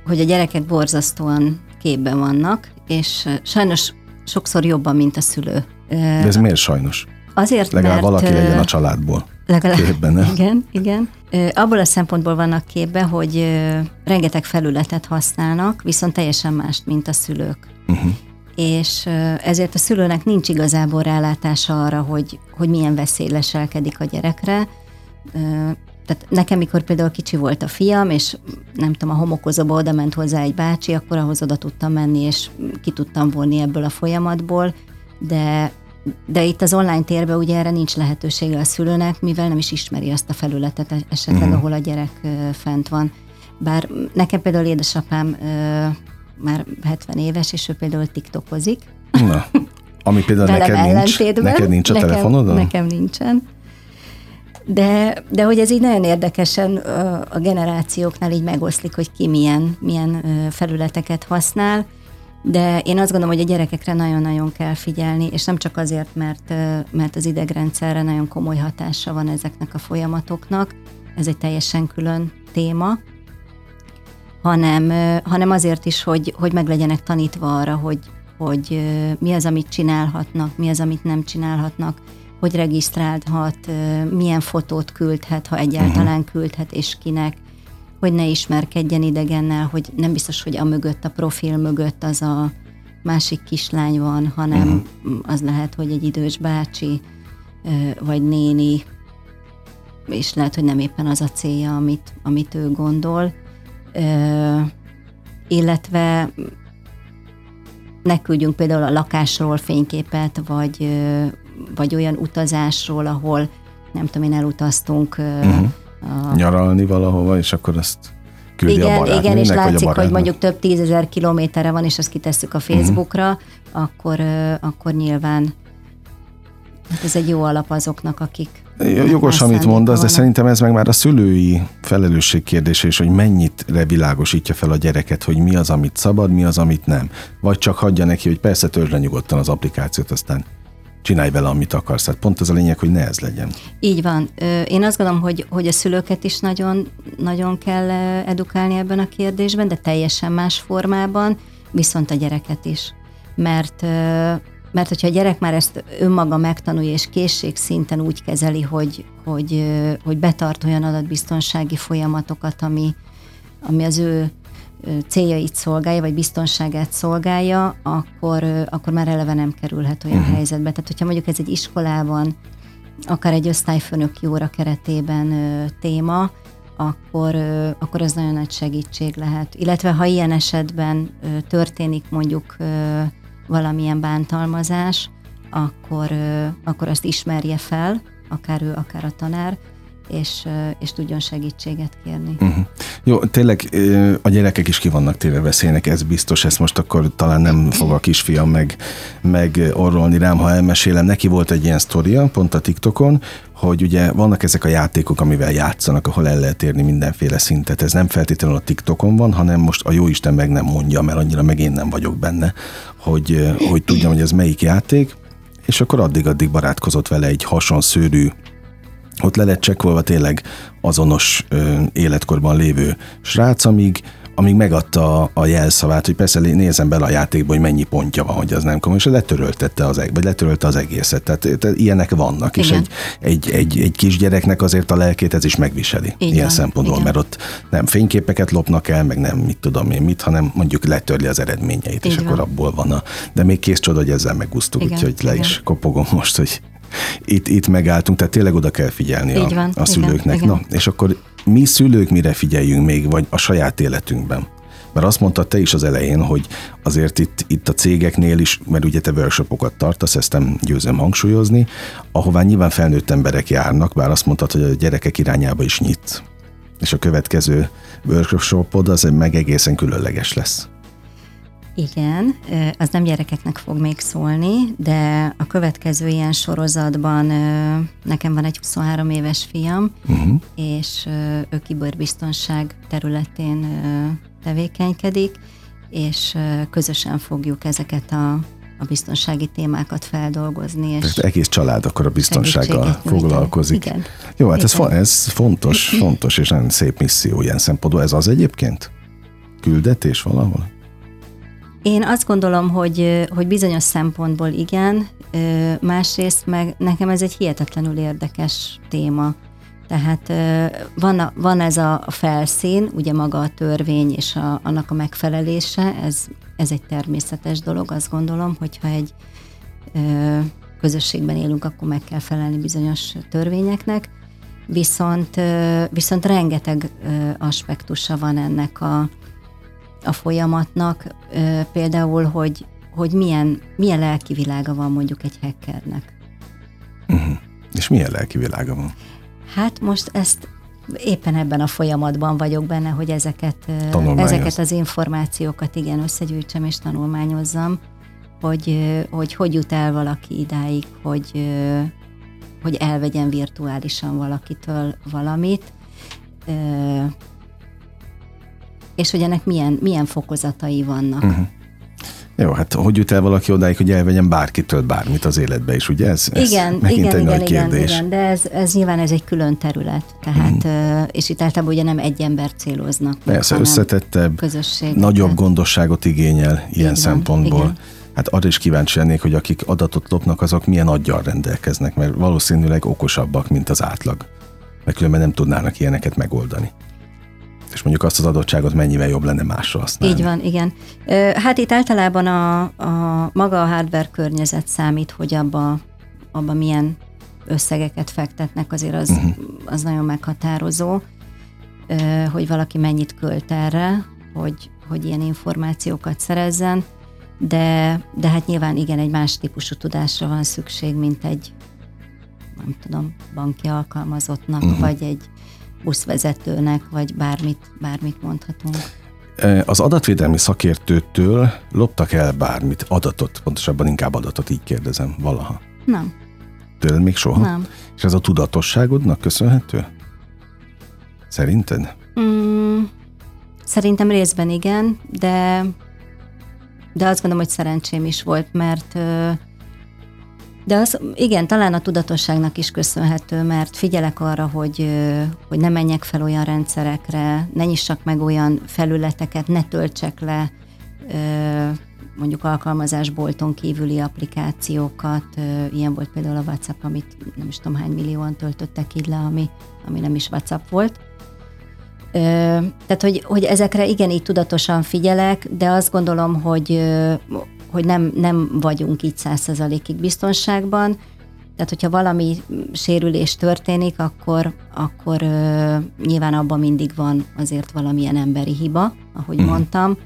hogy a gyerekek borzasztóan képben vannak, és sajnos sokszor jobban, mint a szülő. De ez miért sajnos? Azért, Legalább mert, valaki legyen a családból. Legalább, képben, nem? Igen, igen. Abból a szempontból vannak képbe, hogy rengeteg felületet használnak, viszont teljesen mást, mint a szülők. Uh-huh. És ezért a szülőnek nincs igazából rálátása arra, hogy, hogy milyen veszély leselkedik a gyerekre, tehát nekem, mikor például kicsi volt a fiam, és nem tudom, a homokozóba oda ment hozzá egy bácsi, akkor ahhoz oda tudtam menni, és ki tudtam vonni ebből a folyamatból, de de itt az online térben ugye erre nincs lehetősége a szülőnek, mivel nem is ismeri azt a felületet esetleg, uh-huh. ahol a gyerek fent van. Bár nekem például édesapám már 70 éves, és ő például tiktokozik. Na, ami például neked nincs, neked nincs a nekem, telefonodon? Nekem nincsen. De, de hogy ez így nagyon érdekesen a generációknál így megoszlik, hogy ki milyen, milyen felületeket használ, de én azt gondolom, hogy a gyerekekre nagyon-nagyon kell figyelni, és nem csak azért, mert, mert az idegrendszerre nagyon komoly hatása van ezeknek a folyamatoknak, ez egy teljesen külön téma, hanem, hanem azért is, hogy, hogy meg legyenek tanítva arra, hogy, hogy mi az, amit csinálhatnak, mi az, amit nem csinálhatnak, hogy regisztrálhat, milyen fotót küldhet, ha egyáltalán uh-huh. küldhet, és kinek, hogy ne ismerkedjen idegennel, hogy nem biztos, hogy a mögött, a profil mögött az a másik kislány van, hanem uh-huh. az lehet, hogy egy idős bácsi, vagy néni, és lehet, hogy nem éppen az a célja, amit, amit ő gondol. Illetve ne küldjünk például a lakásról fényképet, vagy, vagy olyan utazásról, ahol nem tudom én, elutaztunk uh-huh. a... nyaralni valahova, és akkor azt küldi igen, a barátnőnek, Igen, és látszik, hogy mondjuk több tízezer kilométerre van, és azt kitesszük a mhm. Facebookra, uh-huh. akkor, akkor nyilván hát ez egy jó alap azoknak, akik Jogos, amit mondasz, de szerintem ez meg már a szülői felelősség kérdése is, hogy mennyit világosítja fel a gyereket, hogy mi az, amit szabad, mi az, amit nem. Vagy csak hagyja neki, hogy persze törzsre nyugodtan az applikációt, aztán csinálj vele, amit akarsz. Tehát pont az a lényeg, hogy ne ez legyen. Így van. Én azt gondolom, hogy, hogy a szülőket is nagyon, nagyon kell edukálni ebben a kérdésben, de teljesen más formában, viszont a gyereket is. Mert mert hogyha a gyerek már ezt önmaga megtanulja, és készség szinten úgy kezeli, hogy, hogy, hogy betart olyan adatbiztonsági folyamatokat, ami, ami az ő céljait szolgálja, vagy biztonságát szolgálja, akkor, akkor már eleve nem kerülhet olyan uh-huh. helyzetbe. Tehát, hogyha mondjuk ez egy iskolában, akár egy osztályfőnöki óra keretében ö, téma, akkor, ö, akkor az nagyon nagy segítség lehet. Illetve ha ilyen esetben ö, történik mondjuk valamilyen bántalmazás, akkor, akkor azt ismerje fel, akár ő, akár a tanár, és, és tudjon segítséget kérni. Uh-huh. Jó, tényleg a gyerekek is ki vannak téve veszélynek, ez biztos, ezt most akkor talán nem fog a kisfiam meg, meg orrolni rám, ha elmesélem. Neki volt egy ilyen sztoria, pont a TikTokon, hogy ugye vannak ezek a játékok, amivel játszanak, ahol el lehet érni mindenféle szintet. Ez nem feltétlenül a TikTokon van, hanem most a jóisten meg nem mondja, mert annyira meg én nem vagyok benne, hogy, hogy tudjam, hogy ez melyik játék, és akkor addig-addig barátkozott vele egy hasonszőrű ott le lett csekkolva tényleg azonos életkorban lévő srác, amíg, amíg megadta a jelszavát, hogy persze nézem bele a játékba, hogy mennyi pontja van, hogy az nem komoly, és letöröltette az, vagy letörölte az egészet. Tehát, tehát ilyenek vannak, Igen. és egy, egy, egy, egy kisgyereknek azért a lelkét ez is megviseli. Igen. ilyen szempontból, Igen. mert ott nem fényképeket lopnak el, meg nem mit tudom én mit, hanem mondjuk letörli az eredményeit, Így és akkor abból van a... De még kész csoda, hogy ezzel megúsztuk, úgyhogy le Igen. is kopogom most, hogy itt, itt megálltunk, tehát tényleg oda kell figyelni a, van, a szülőknek. Igen, Na, és akkor mi szülők mire figyeljünk még, vagy a saját életünkben? Mert azt mondta te is az elején, hogy azért itt, itt a cégeknél is, mert ugye te workshopokat tartasz, ezt nem győzöm hangsúlyozni, ahová nyilván felnőtt emberek járnak, bár azt mondtad, hogy a gyerekek irányába is nyit. És a következő workshopod az meg egészen különleges lesz. Igen, az nem gyerekeknek fog még szólni, de a következő ilyen sorozatban nekem van egy 23 éves fiam, uh-huh. és ő kiberbiztonság területén tevékenykedik, és közösen fogjuk ezeket a a biztonsági témákat feldolgozni. És Tehát egész család akkor a biztonsággal foglalkozik. Igen. Jó, hát ez, ez fontos, fontos és nagyon szép misszió ilyen szempontból. Ez az egyébként? Küldetés valahol? Én azt gondolom, hogy, hogy bizonyos szempontból igen, másrészt meg nekem ez egy hihetetlenül érdekes téma. Tehát van, van ez a felszín, ugye maga a törvény és a, annak a megfelelése, ez, ez egy természetes dolog, azt gondolom, hogyha egy közösségben élünk, akkor meg kell felelni bizonyos törvényeknek, viszont, viszont rengeteg aspektusa van ennek a, a folyamatnak, például, hogy, hogy milyen, milyen lelki világa van mondjuk egy hackernek. Uh-huh. És milyen lelki világa van? Hát most ezt éppen ebben a folyamatban vagyok benne, hogy ezeket, ezeket az információkat igen összegyűjtsem és tanulmányozzam, hogy, hogy hogy jut el valaki idáig, hogy, hogy elvegyen virtuálisan valakitől valamit, és hogy ennek milyen, milyen fokozatai vannak. Uh-huh. Jó, hát hogy jut el valaki odáig, hogy elvegyen bárkitől bármit az életbe is, ugye? Ez, ez igen, igen, egy igen, igen, igen, de ez, ez nyilván ez egy külön terület, tehát, mm. és itt általában ugye nem egy ember céloznak. Persze, összetettebb, közösség, nagyobb gondosságot igényel ilyen Igen, szempontból. Igen. Hát arra is kíváncsi lennék, hogy akik adatot lopnak, azok milyen aggyal rendelkeznek, mert valószínűleg okosabbak, mint az átlag. Mert különben nem tudnának ilyeneket megoldani és mondjuk azt az adottságot mennyivel jobb lenne másra használni. Így van, igen. Hát itt általában a, a maga a hardware környezet számít, hogy abba, abba milyen összegeket fektetnek, azért az, uh-huh. az nagyon meghatározó, hogy valaki mennyit költ erre, hogy, hogy ilyen információkat szerezzen, de, de hát nyilván igen, egy más típusú tudásra van szükség, mint egy nem tudom, banki alkalmazottnak, uh-huh. vagy egy buszvezetőnek, vagy bármit, bármit mondhatunk. Az adatvédelmi szakértőtől loptak el bármit, adatot, pontosabban inkább adatot, így kérdezem, valaha? Nem. Tőled még soha? Nem. És ez a tudatosságodnak köszönhető? Szerinted? Mm, szerintem részben igen, de de azt gondolom, hogy szerencsém is volt, mert de az, igen, talán a tudatosságnak is köszönhető, mert figyelek arra, hogy, hogy ne menjek fel olyan rendszerekre, ne nyissak meg olyan felületeket, ne töltsek le mondjuk alkalmazásbolton kívüli applikációkat. Ilyen volt például a WhatsApp, amit nem is tudom hány millióan töltöttek így le, ami, ami nem is WhatsApp volt. Tehát, hogy, hogy ezekre igen, így tudatosan figyelek, de azt gondolom, hogy hogy nem, nem vagyunk így százszerzalékig biztonságban, tehát, hogyha valami sérülés történik, akkor, akkor ö, nyilván abban mindig van azért valamilyen emberi hiba, ahogy mm. mondtam,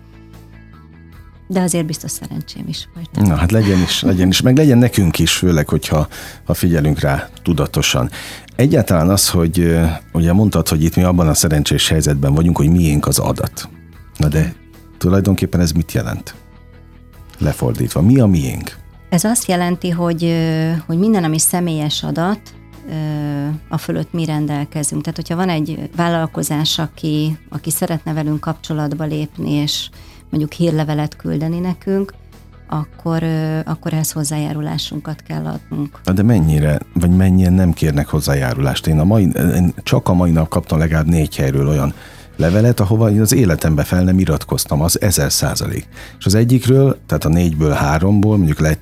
de azért biztos szerencsém is volt. Na hát legyen is, legyen is, meg legyen nekünk is, főleg, hogyha ha figyelünk rá tudatosan. Egyáltalán az, hogy ugye mondtad, hogy itt mi abban a szerencsés helyzetben vagyunk, hogy miénk az adat. Na de tulajdonképpen ez mit jelent? Lefordítva. Mi a miénk? Ez azt jelenti, hogy, hogy minden, ami személyes adat, a fölött mi rendelkezünk. Tehát, hogyha van egy vállalkozás, aki, aki szeretne velünk kapcsolatba lépni, és mondjuk hírlevelet küldeni nekünk, akkor, akkor ehhez hozzájárulásunkat kell adnunk. De mennyire, vagy mennyien nem kérnek hozzájárulást? Én, a mai, én csak a mai nap kaptam legalább négy helyről olyan levelet, ahova én az életembe fel nem iratkoztam, az ezer százalék. És az egyikről, tehát a négyből háromból, mondjuk le,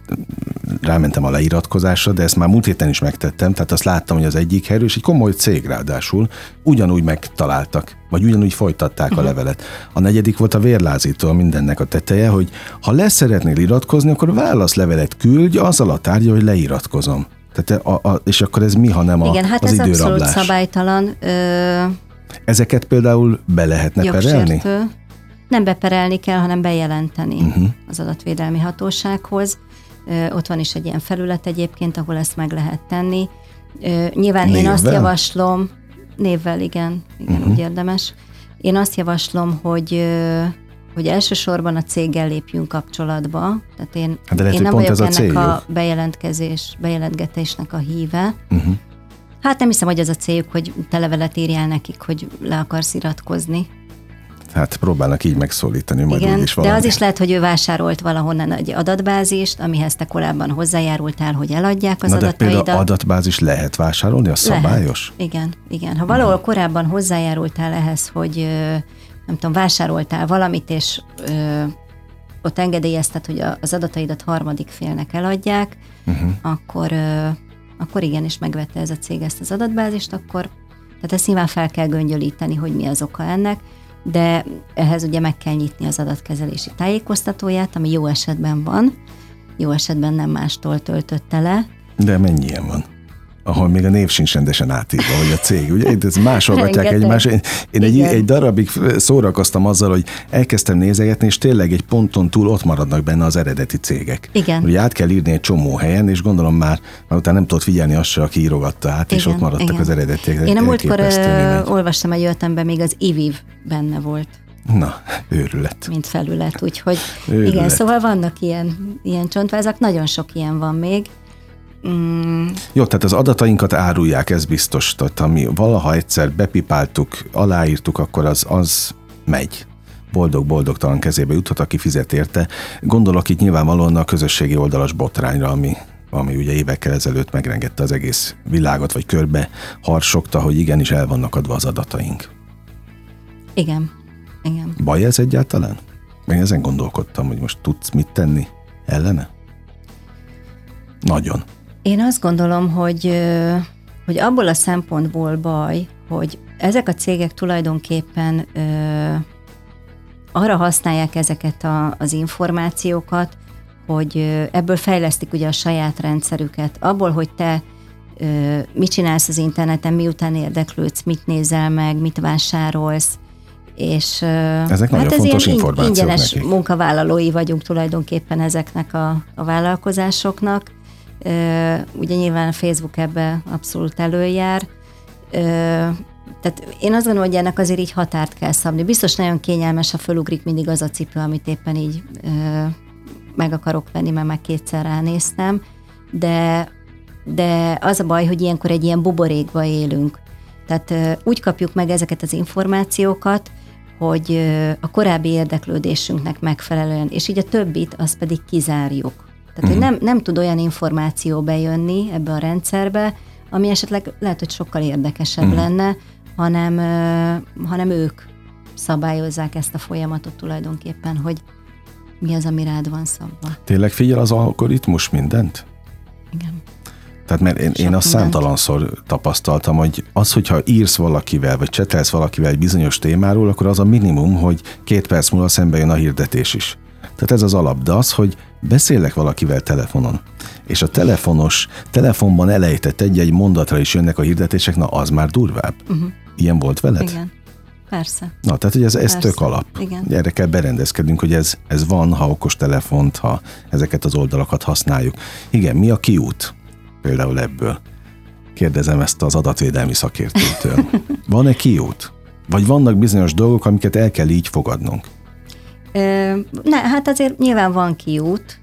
rámentem a leiratkozásra, de ezt már múlt héten is megtettem, tehát azt láttam, hogy az egyik helyről, és egy komoly cég ráadásul ugyanúgy megtaláltak, vagy ugyanúgy folytatták uh-huh. a mhm. levelet. A negyedik volt a vérlázító mindennek a teteje, hogy ha lesz szeretnél iratkozni, akkor válaszlevelet küldj azzal a tárgya, hogy leiratkozom. Tehát a, a, és akkor ez mi, ha nem a, Igen, hát az ez időrablás? abszolút szabálytalan. Ö... Ezeket például be lehetne jogsértő. perelni? Nem beperelni kell, hanem bejelenteni uh-huh. az adatvédelmi hatósághoz. Ott van is egy ilyen felület egyébként, ahol ezt meg lehet tenni. Nyilván névvel? én azt javaslom, névvel igen, igen uh-huh. úgy érdemes. Én azt javaslom, hogy hogy elsősorban a céggel lépjünk kapcsolatba. Tehát én, hát De lehet, én nem vagyok ennek a, céljuk. a bejelentkezés, bejelentgetésnek a híve. Uh-huh. Hát nem hiszem, hogy az a céljuk, hogy te levelet írjál nekik, hogy le akarsz iratkozni. Hát próbálnak így megszólítani, majd Igen, is valami. de az is lehet, hogy ő vásárolt valahonnan egy adatbázist, amihez te korábban hozzájárultál, hogy eladják az Na de adataidat. például adatbázis lehet vásárolni, a szabályos? Lehet. Igen, igen. Ha valahol uh-huh. korábban hozzájárultál ehhez, hogy nem tudom, vásároltál valamit, és ö, ott engedélyezted, hogy az adataidat harmadik félnek eladják, uh-huh. akkor, ö, akkor igenis megvette ez a cég ezt az adatbázist, akkor tehát ezt nyilván fel kell göngyölíteni, hogy mi az oka ennek, de ehhez ugye meg kell nyitni az adatkezelési tájékoztatóját, ami jó esetben van, jó esetben nem mástól töltötte le. De mennyi ilyen van? Ahol még a név sincs rendesen átírva, hogy a cég. Ugye ez másolgatják egymást. Én, én egy, egy darabig szórakoztam azzal, hogy elkezdtem nézegetni, és tényleg egy ponton túl ott maradnak benne az eredeti cégek. Igen. Ugye át kell írni egy csomó helyen, és gondolom már, már utána nem tudott figyelni azt se, aki írogatta át, Igen, és ott maradtak Igen. az eredetiek. Én a múltkor olvastam egy ötlemben, még az IVIV benne volt. Na, őrület. Mint felület, úgyhogy őrület. igen, szóval vannak ilyen, ilyen csontvázak, nagyon sok ilyen van még, Mm. Jó, tehát az adatainkat árulják, ez biztos. Tehát ami valaha egyszer bepipáltuk, aláírtuk, akkor az, az megy boldog-boldogtalan kezébe juthat, aki fizet érte. Gondolok itt nyilvánvalóan a közösségi oldalas botrányra, ami, ami ugye évekkel ezelőtt megrengette az egész világot, vagy körbe harsogta, hogy igenis el vannak adva az adataink. Igen. Igen. Baj ez egyáltalán? Én ezen gondolkodtam, hogy most tudsz mit tenni ellene? Nagyon. Én azt gondolom, hogy, hogy abból a szempontból baj, hogy ezek a cégek tulajdonképpen ö, arra használják ezeket a, az információkat, hogy ebből fejlesztik ugye a saját rendszerüket. Abból, hogy te ö, mit csinálsz az interneten, miután érdeklődsz, mit nézel meg, mit vásárolsz, és Ezek hát ez ilyen ingyenes nekik. munkavállalói vagyunk tulajdonképpen ezeknek a, a vállalkozásoknak, Ugye nyilván a Facebook ebbe abszolút előjár. Tehát én azt gondolom, hogy ennek azért így határt kell szabni. Biztos nagyon kényelmes, ha fölugrik mindig az a cipő, amit éppen így meg akarok venni, mert meg kétszer ránéztem, de, de az a baj, hogy ilyenkor egy ilyen buborékba élünk. Tehát úgy kapjuk meg ezeket az információkat, hogy a korábbi érdeklődésünknek megfelelően, és így a többit, azt pedig kizárjuk. Tehát, uh-huh. hogy mhm. nem, nem tud olyan információ bejönni ebbe a rendszerbe, ami esetleg lehet, hogy sokkal érdekesebb uh-huh. lenne, hanem, hanem ők szabályozzák ezt a folyamatot tulajdonképpen, hogy mi az, ami rád van szabva. Tényleg figyel az algoritmus mindent? Igen. Tehát mert én, én azt számtalanszor tapasztaltam, hogy az, hogyha írsz valakivel, vagy csetelsz valakivel egy bizonyos témáról, akkor az a minimum, hogy két perc múlva szembe jön a hirdetés is. Tehát ez az alap, de az, hogy beszélek valakivel telefonon, és a telefonos, telefonban elejtett egy-egy mondatra is jönnek a hirdetések, na az már durvább. Uh-huh. Ilyen volt veled? Igen. Persze. Na, tehát hogy ez, ez tök alap. Igen. Erre kell berendezkednünk, hogy ez, ez van, ha okos telefont, ha ezeket az oldalakat használjuk. Igen, mi a kiút például ebből? Kérdezem ezt az adatvédelmi szakértőtől. Van-e kiút? Vagy vannak bizonyos dolgok, amiket el kell így fogadnunk? Ne, hát azért nyilván van kiút.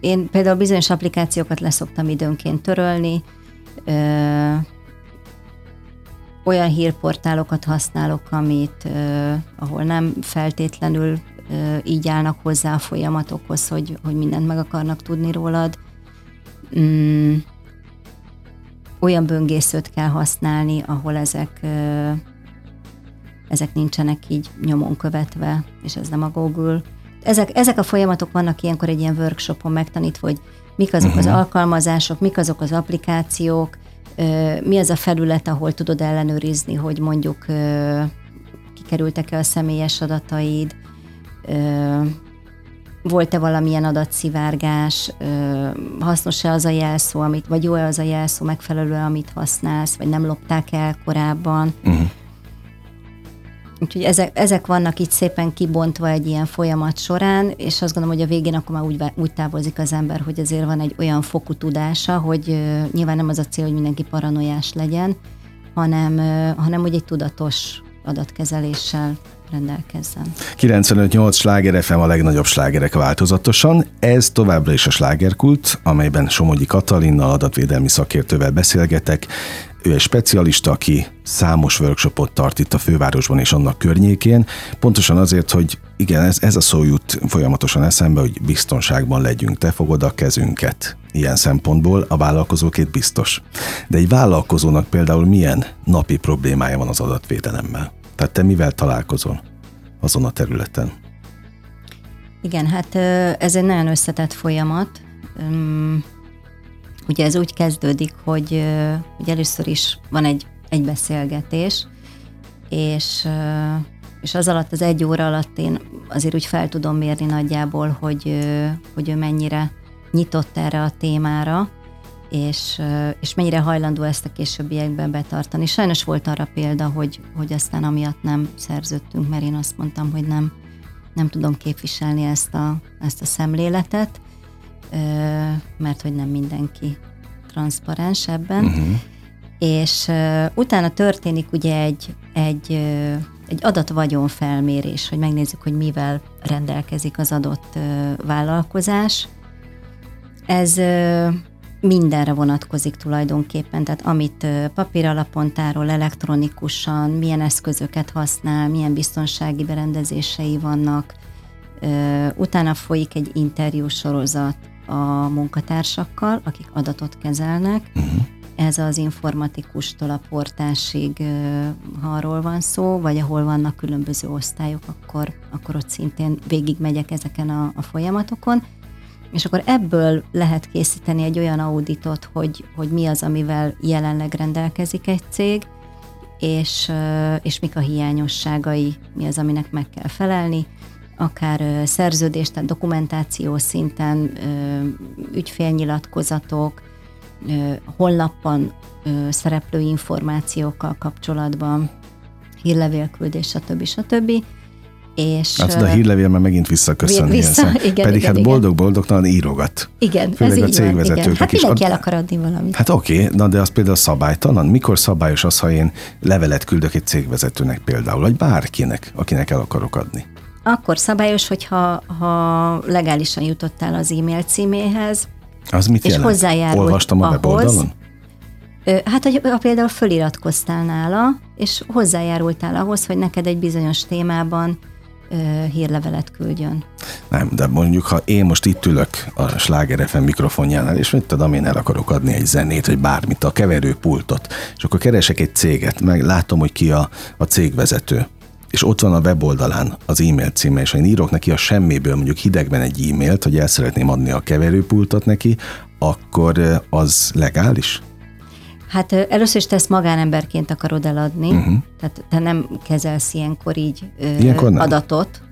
Én például bizonyos applikációkat leszoktam időnként törölni, olyan hírportálokat használok, amit, ahol nem feltétlenül így állnak hozzá a folyamatokhoz, hogy, hogy mindent meg akarnak tudni rólad. Mm, olyan böngészőt kell használni, ahol ezek ezek nincsenek így nyomon követve, és ez nem a Google. Ezek, ezek a folyamatok vannak ilyenkor egy ilyen workshopon megtanítva, hogy mik azok uh-huh. az alkalmazások, mik azok az applikációk, mi az a felület, ahol tudod ellenőrizni, hogy mondjuk kikerültek-e a személyes adataid, volt-e valamilyen adatszivárgás, hasznos-e az a jelszó, amit, vagy jó-e az a jelszó megfelelő, amit használsz, vagy nem lopták el korábban. Uh-huh. Úgyhogy ezek, ezek vannak itt szépen kibontva egy ilyen folyamat során, és azt gondolom, hogy a végén akkor már úgy, úgy távozik az ember, hogy azért van egy olyan fokú tudása, hogy uh, nyilván nem az a cél, hogy mindenki paranoiás legyen, hanem, uh, hanem hogy egy tudatos adatkezeléssel rendelkezzen. 95-8 sláger FM a legnagyobb slágerek változatosan. Ez továbbra is a slágerkult, amelyben Somogyi Katalinnal adatvédelmi szakértővel beszélgetek. Ő egy specialista, aki számos workshopot tart itt a fővárosban és annak környékén, pontosan azért, hogy igen, ez, ez a szó jut folyamatosan eszembe, hogy biztonságban legyünk, te fogod a kezünket. Ilyen szempontból a vállalkozókét biztos. De egy vállalkozónak például milyen napi problémája van az adatvédelemmel? Tehát te mivel találkozol azon a területen? Igen, hát ez egy nagyon összetett folyamat. Ugye ez úgy kezdődik, hogy, hogy először is van egy, egy beszélgetés, és, és az alatt, az egy óra alatt én azért úgy fel tudom mérni nagyjából, hogy, hogy ő mennyire nyitott erre a témára, és, és mennyire hajlandó ezt a későbbiekben betartani. Sajnos volt arra példa, hogy, hogy aztán amiatt nem szerződtünk, mert én azt mondtam, hogy nem, nem tudom képviselni ezt a, ezt a szemléletet, mert hogy nem mindenki transzparens ebben. Uh-huh. És utána történik ugye egy, egy, egy adatvagyon felmérés, hogy megnézzük, hogy mivel rendelkezik az adott vállalkozás. Ez mindenre vonatkozik tulajdonképpen, tehát amit papír alapon tárol, elektronikusan, milyen eszközöket használ, milyen biztonsági berendezései vannak. Utána folyik egy interjú sorozat a munkatársakkal, akik adatot kezelnek. Uh-huh. Ez az informatikustól a portásig, ha arról van szó, vagy ahol vannak különböző osztályok, akkor, akkor ott szintén végigmegyek ezeken a, a folyamatokon és akkor ebből lehet készíteni egy olyan auditot, hogy, hogy mi az, amivel jelenleg rendelkezik egy cég, és, és mik a hiányosságai, mi az, aminek meg kell felelni, akár szerződés, tehát dokumentáció szinten, ügyfélnyilatkozatok, honlapban szereplő információkkal kapcsolatban, hírlevélküldés, stb. stb. És, hát a hírlevél már megint visszaköszön. Vissza, igen, Pedig igen, hát boldog-boldogtalan írogat. Igen, Főleg ez a cégvezetőknek Hát mindenki el akar adni valamit. Hát oké, okay, na de az például szabálytalan. Mikor szabályos az, ha én levelet küldök egy cégvezetőnek például, vagy bárkinek, akinek el akarok adni? Akkor szabályos, hogyha ha legálisan jutottál az e-mail címéhez, az mit és jelent? hozzájárult Olvastam a ahhoz, weboldalon? Hát, hogy például föliratkoztál nála, és hozzájárultál ahhoz, hogy neked egy bizonyos témában hírlevelet küldjön. Nem, de mondjuk, ha én most itt ülök a Sláger FM mikrofonjánál, és mit tudom, én el akarok adni egy zenét, vagy bármit, a keverőpultot, és akkor keresek egy céget, meg látom, hogy ki a, a cégvezető, és ott van a weboldalán az e-mail címe, és ha én írok neki a semmiből mondjuk hidegben egy e-mailt, hogy el szeretném adni a keverőpultot neki, akkor az legális? Hát először is te ezt magánemberként akarod eladni, uh-huh. tehát te nem kezelsz ilyenkor így ilyenkor nem. adatot,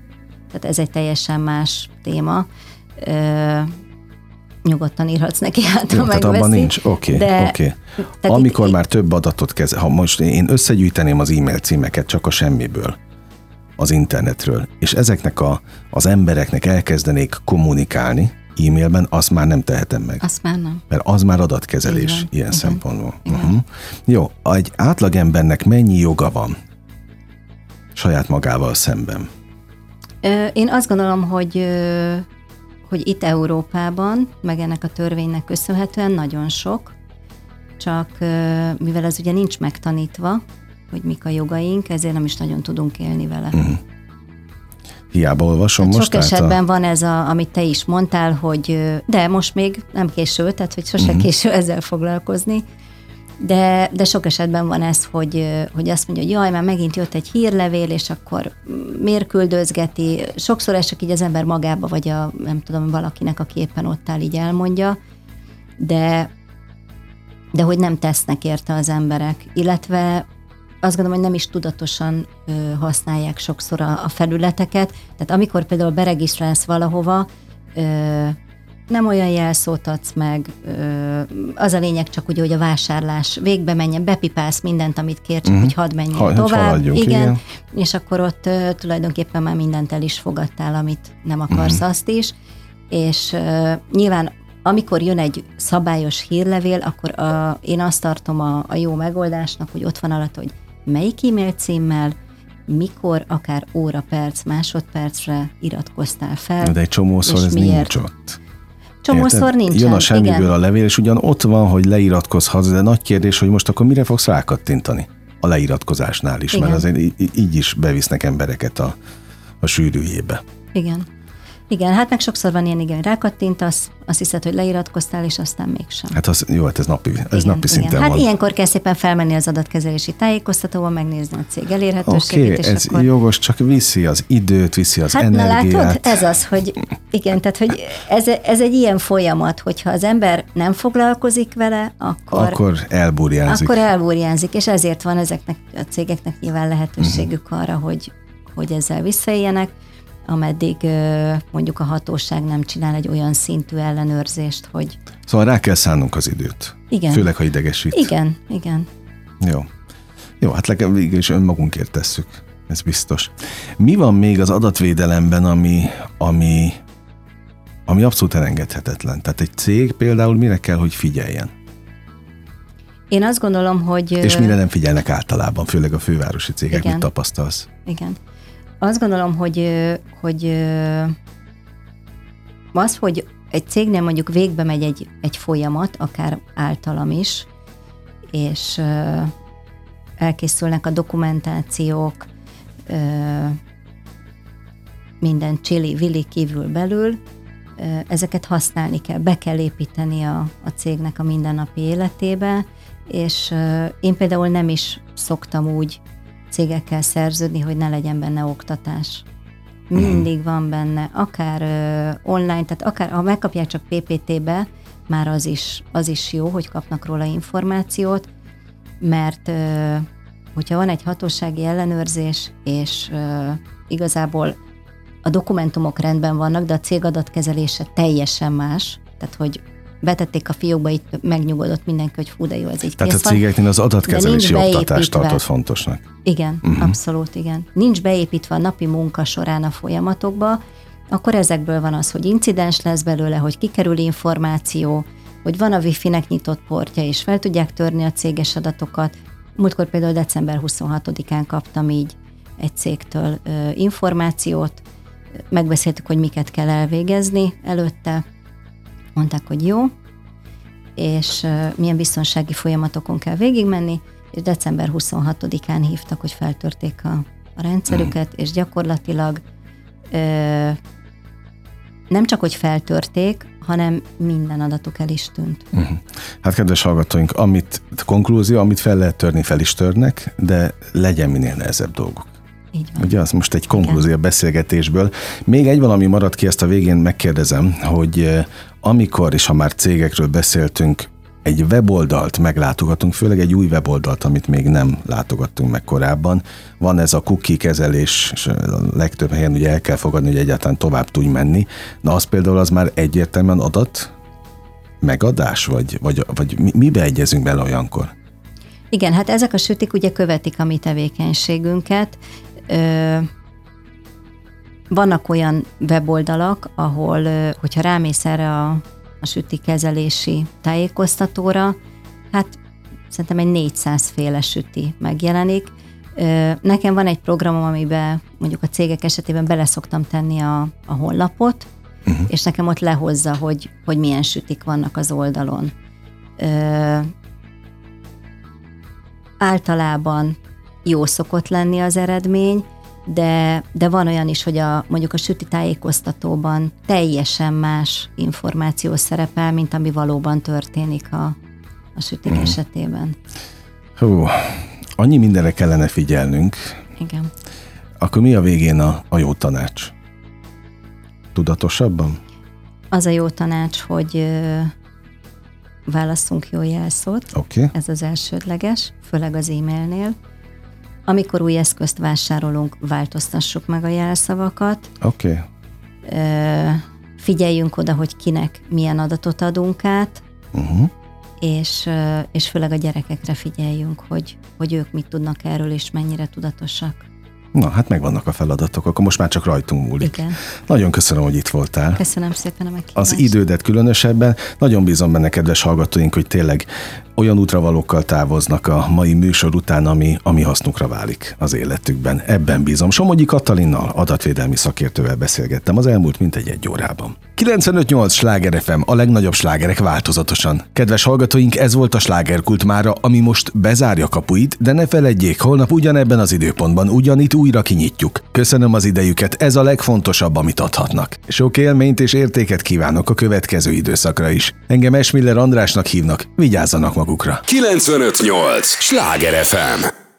tehát ez egy teljesen más téma. Ö, nyugodtan írhatsz neki, hát Jó, ha tehát abban nincs, oké, okay, oké. Okay. Amikor itt, már több adatot kezel, ha most én összegyűjteném az e-mail címeket csak a semmiből, az internetről, és ezeknek a, az embereknek elkezdenék kommunikálni, e-mailben, azt már nem tehetem meg. Azt már nem. Mert az már adatkezelés Igen. ilyen Igen. szempontból. Igen. Uh-huh. Jó, egy átlagembernek mennyi joga van saját magával szemben? Én azt gondolom, hogy hogy itt Európában, meg ennek a törvénynek köszönhetően nagyon sok, csak mivel ez ugye nincs megtanítva, hogy mik a jogaink, ezért nem is nagyon tudunk élni vele. Uh-huh. Hiába olvasom hát most. Sok esetben a... van ez, a, amit te is mondtál, hogy de most még nem késő, tehát hogy sose uh-huh. késő ezzel foglalkozni. De, de sok esetben van ez, hogy, hogy azt mondja, hogy jaj, már megint jött egy hírlevél, és akkor miért küldözgeti. Sokszor ez csak így az ember magába, vagy a, nem tudom, valakinek, aki éppen ott áll, így elmondja, de, de hogy nem tesznek érte az emberek. Illetve azt gondolom, hogy nem is tudatosan ö, használják sokszor a, a felületeket. Tehát amikor például beregisztrálsz valahova, ö, nem olyan jelszót adsz meg, az a lényeg csak ugye, hogy a vásárlás végbe menjen, bepipálsz mindent, amit kér, csak uh-huh. hogy hadd menjen ha, tovább. Igen, igen, és akkor ott tulajdonképpen már mindent el is fogadtál, amit nem akarsz uh-huh. azt is, és nyilván amikor jön egy szabályos hírlevél, akkor a, én azt tartom a, a jó megoldásnak, hogy ott van alatt, hogy melyik e-mail címmel, mikor, akár óra, perc, másodpercre iratkoztál fel. De egy csomószor ez miért. nincs ott. Csomószor nincs. Jön a semmiből igen. a levél, és ugyan ott van, hogy leiratkozhatsz, de nagy kérdés, hogy most akkor mire fogsz rákattintani a leiratkozásnál is, igen. mert azért így is bevisznek embereket a, a sűrűjébe. Igen. Igen, hát meg sokszor van ilyen, igen, rákattintasz, azt hiszed, hogy leiratkoztál, és aztán mégsem. Hát az, jó, hát ez napi, ez igen, napi szinten igen. Hát van. ilyenkor kell szépen felmenni az adatkezelési tájékoztatóban, megnézni a cég elérhetőségét. Oké, okay, ez akkor... jogos, csak viszi az időt, viszi az hát, energiát. Na látod, ez az, hogy igen, tehát hogy ez, ez egy ilyen folyamat, hogyha az ember nem foglalkozik vele, akkor... Akkor elburjánzik. Akkor elburjánzik, és ezért van ezeknek a cégeknek nyilván lehetőségük uh-huh. arra, hogy, hogy ezzel visszaéljenek ameddig mondjuk a hatóság nem csinál egy olyan szintű ellenőrzést, hogy... Szóval rá kell szánnunk az időt. Igen. Főleg, ha idegesít. Igen, igen. Jó. Jó, hát legalább végül is önmagunkért tesszük. Ez biztos. Mi van még az adatvédelemben, ami, ami, ami abszolút elengedhetetlen? Tehát egy cég például mire kell, hogy figyeljen? Én azt gondolom, hogy... És mire nem figyelnek általában, főleg a fővárosi cégek, igen. mit tapasztalsz? Igen. Azt gondolom, hogy, hogy az, hogy egy cégnél mondjuk végbe megy egy, egy folyamat, akár általam is, és elkészülnek a dokumentációk, minden csili, vili kívül belül, ezeket használni kell, be kell építeni a, a cégnek a mindennapi életébe, és én például nem is szoktam úgy cégekkel szerződni, hogy ne legyen benne oktatás. Mindig mm. van benne, akár uh, online, tehát akár ha megkapják csak PPT-be, már az is, az is jó, hogy kapnak róla információt, mert uh, hogyha van egy hatósági ellenőrzés, és uh, igazából a dokumentumok rendben vannak, de a cég adatkezelése teljesen más, tehát hogy betették a fiókba, itt megnyugodott mindenki, hogy fú, de jó, ez így Tehát a cégeknél az adatkezelési oktatást tartott fontosnak. Igen, uh-huh. abszolút igen. Nincs beépítve a napi munka során a folyamatokba, akkor ezekből van az, hogy incidens lesz belőle, hogy kikerül információ, hogy van a wifi-nek nyitott portja, és fel tudják törni a céges adatokat. Múltkor például december 26-án kaptam így egy cégtől ö, információt, megbeszéltük, hogy miket kell elvégezni előtte, mondták, hogy jó, és milyen biztonsági folyamatokon kell végigmenni, és december 26-án hívtak, hogy feltörték a, a rendszerüket, mm. és gyakorlatilag ö, nem csak, hogy feltörték, hanem minden adatuk el is tűnt. Uh-huh. Hát kedves hallgatóink, amit konklúzió, amit fel lehet törni, fel is törnek, de legyen minél nehezebb dolgok. Így van. Ugye az most egy konklúzió a beszélgetésből. Még egy valami maradt ki, ezt a végén megkérdezem, hogy amikor, és ha már cégekről beszéltünk, egy weboldalt meglátogatunk, főleg egy új weboldalt, amit még nem látogattunk meg korábban. Van ez a cookie kezelés, és a legtöbb helyen ugye el kell fogadni, hogy egyáltalán tovább tudj menni. Na az például az már egyértelműen adat megadás, vagy, vagy, vagy mibe egyezünk bele olyankor? Igen, hát ezek a sütik ugye követik a mi tevékenységünket. Ö, vannak olyan weboldalak, ahol, hogyha rámész erre a, a süti kezelési tájékoztatóra, hát szerintem egy 400 féle süti megjelenik. Nekem van egy programom, amiben mondjuk a cégek esetében bele szoktam tenni a, a honlapot, uh-huh. és nekem ott lehozza, hogy, hogy milyen sütik vannak az oldalon. Ö, általában jó szokott lenni az eredmény, de, de van olyan is, hogy a, mondjuk a süti tájékoztatóban teljesen más információ szerepel, mint ami valóban történik a, a sütik uh-huh. esetében. Hú, annyi mindenre kellene figyelnünk. Igen. Akkor mi a végén a, a jó tanács? Tudatosabban? Az a jó tanács, hogy ö, válasszunk jó jelszót. Oké. Okay. Ez az elsődleges, főleg az e-mailnél. Amikor új eszközt vásárolunk, változtassuk meg a jelszavakat. Oké. Okay. Figyeljünk oda, hogy kinek milyen adatot adunk át, uh-huh. és, és főleg a gyerekekre figyeljünk, hogy, hogy ők mit tudnak erről, és mennyire tudatosak. Na, hát megvannak a feladatok, akkor most már csak rajtunk múlik. Igen. Nagyon köszönöm, hogy itt voltál. Köszönöm szépen a meghívást. Az idődet különösebben. Nagyon bízom benne, kedves hallgatóink, hogy tényleg olyan útravalókkal távoznak a mai műsor után, ami, ami hasznukra válik az életükben. Ebben bízom. Somogyi Katalinnal, adatvédelmi szakértővel beszélgettem az elmúlt mintegy egy órában. 95.8 Sláger FM, a legnagyobb slágerek változatosan. Kedves hallgatóink, ez volt a slágerkult mára, ami most bezárja kapuit, de ne feledjék, holnap ugyanebben az időpontban ugyanitt újra kinyitjuk. Köszönöm az idejüket, ez a legfontosabb, amit adhatnak. Sok élményt és értéket kívánok a következő időszakra is. Engem Esmiller Andrásnak hívnak, vigyázzanak magukra. 958! Sláger FM!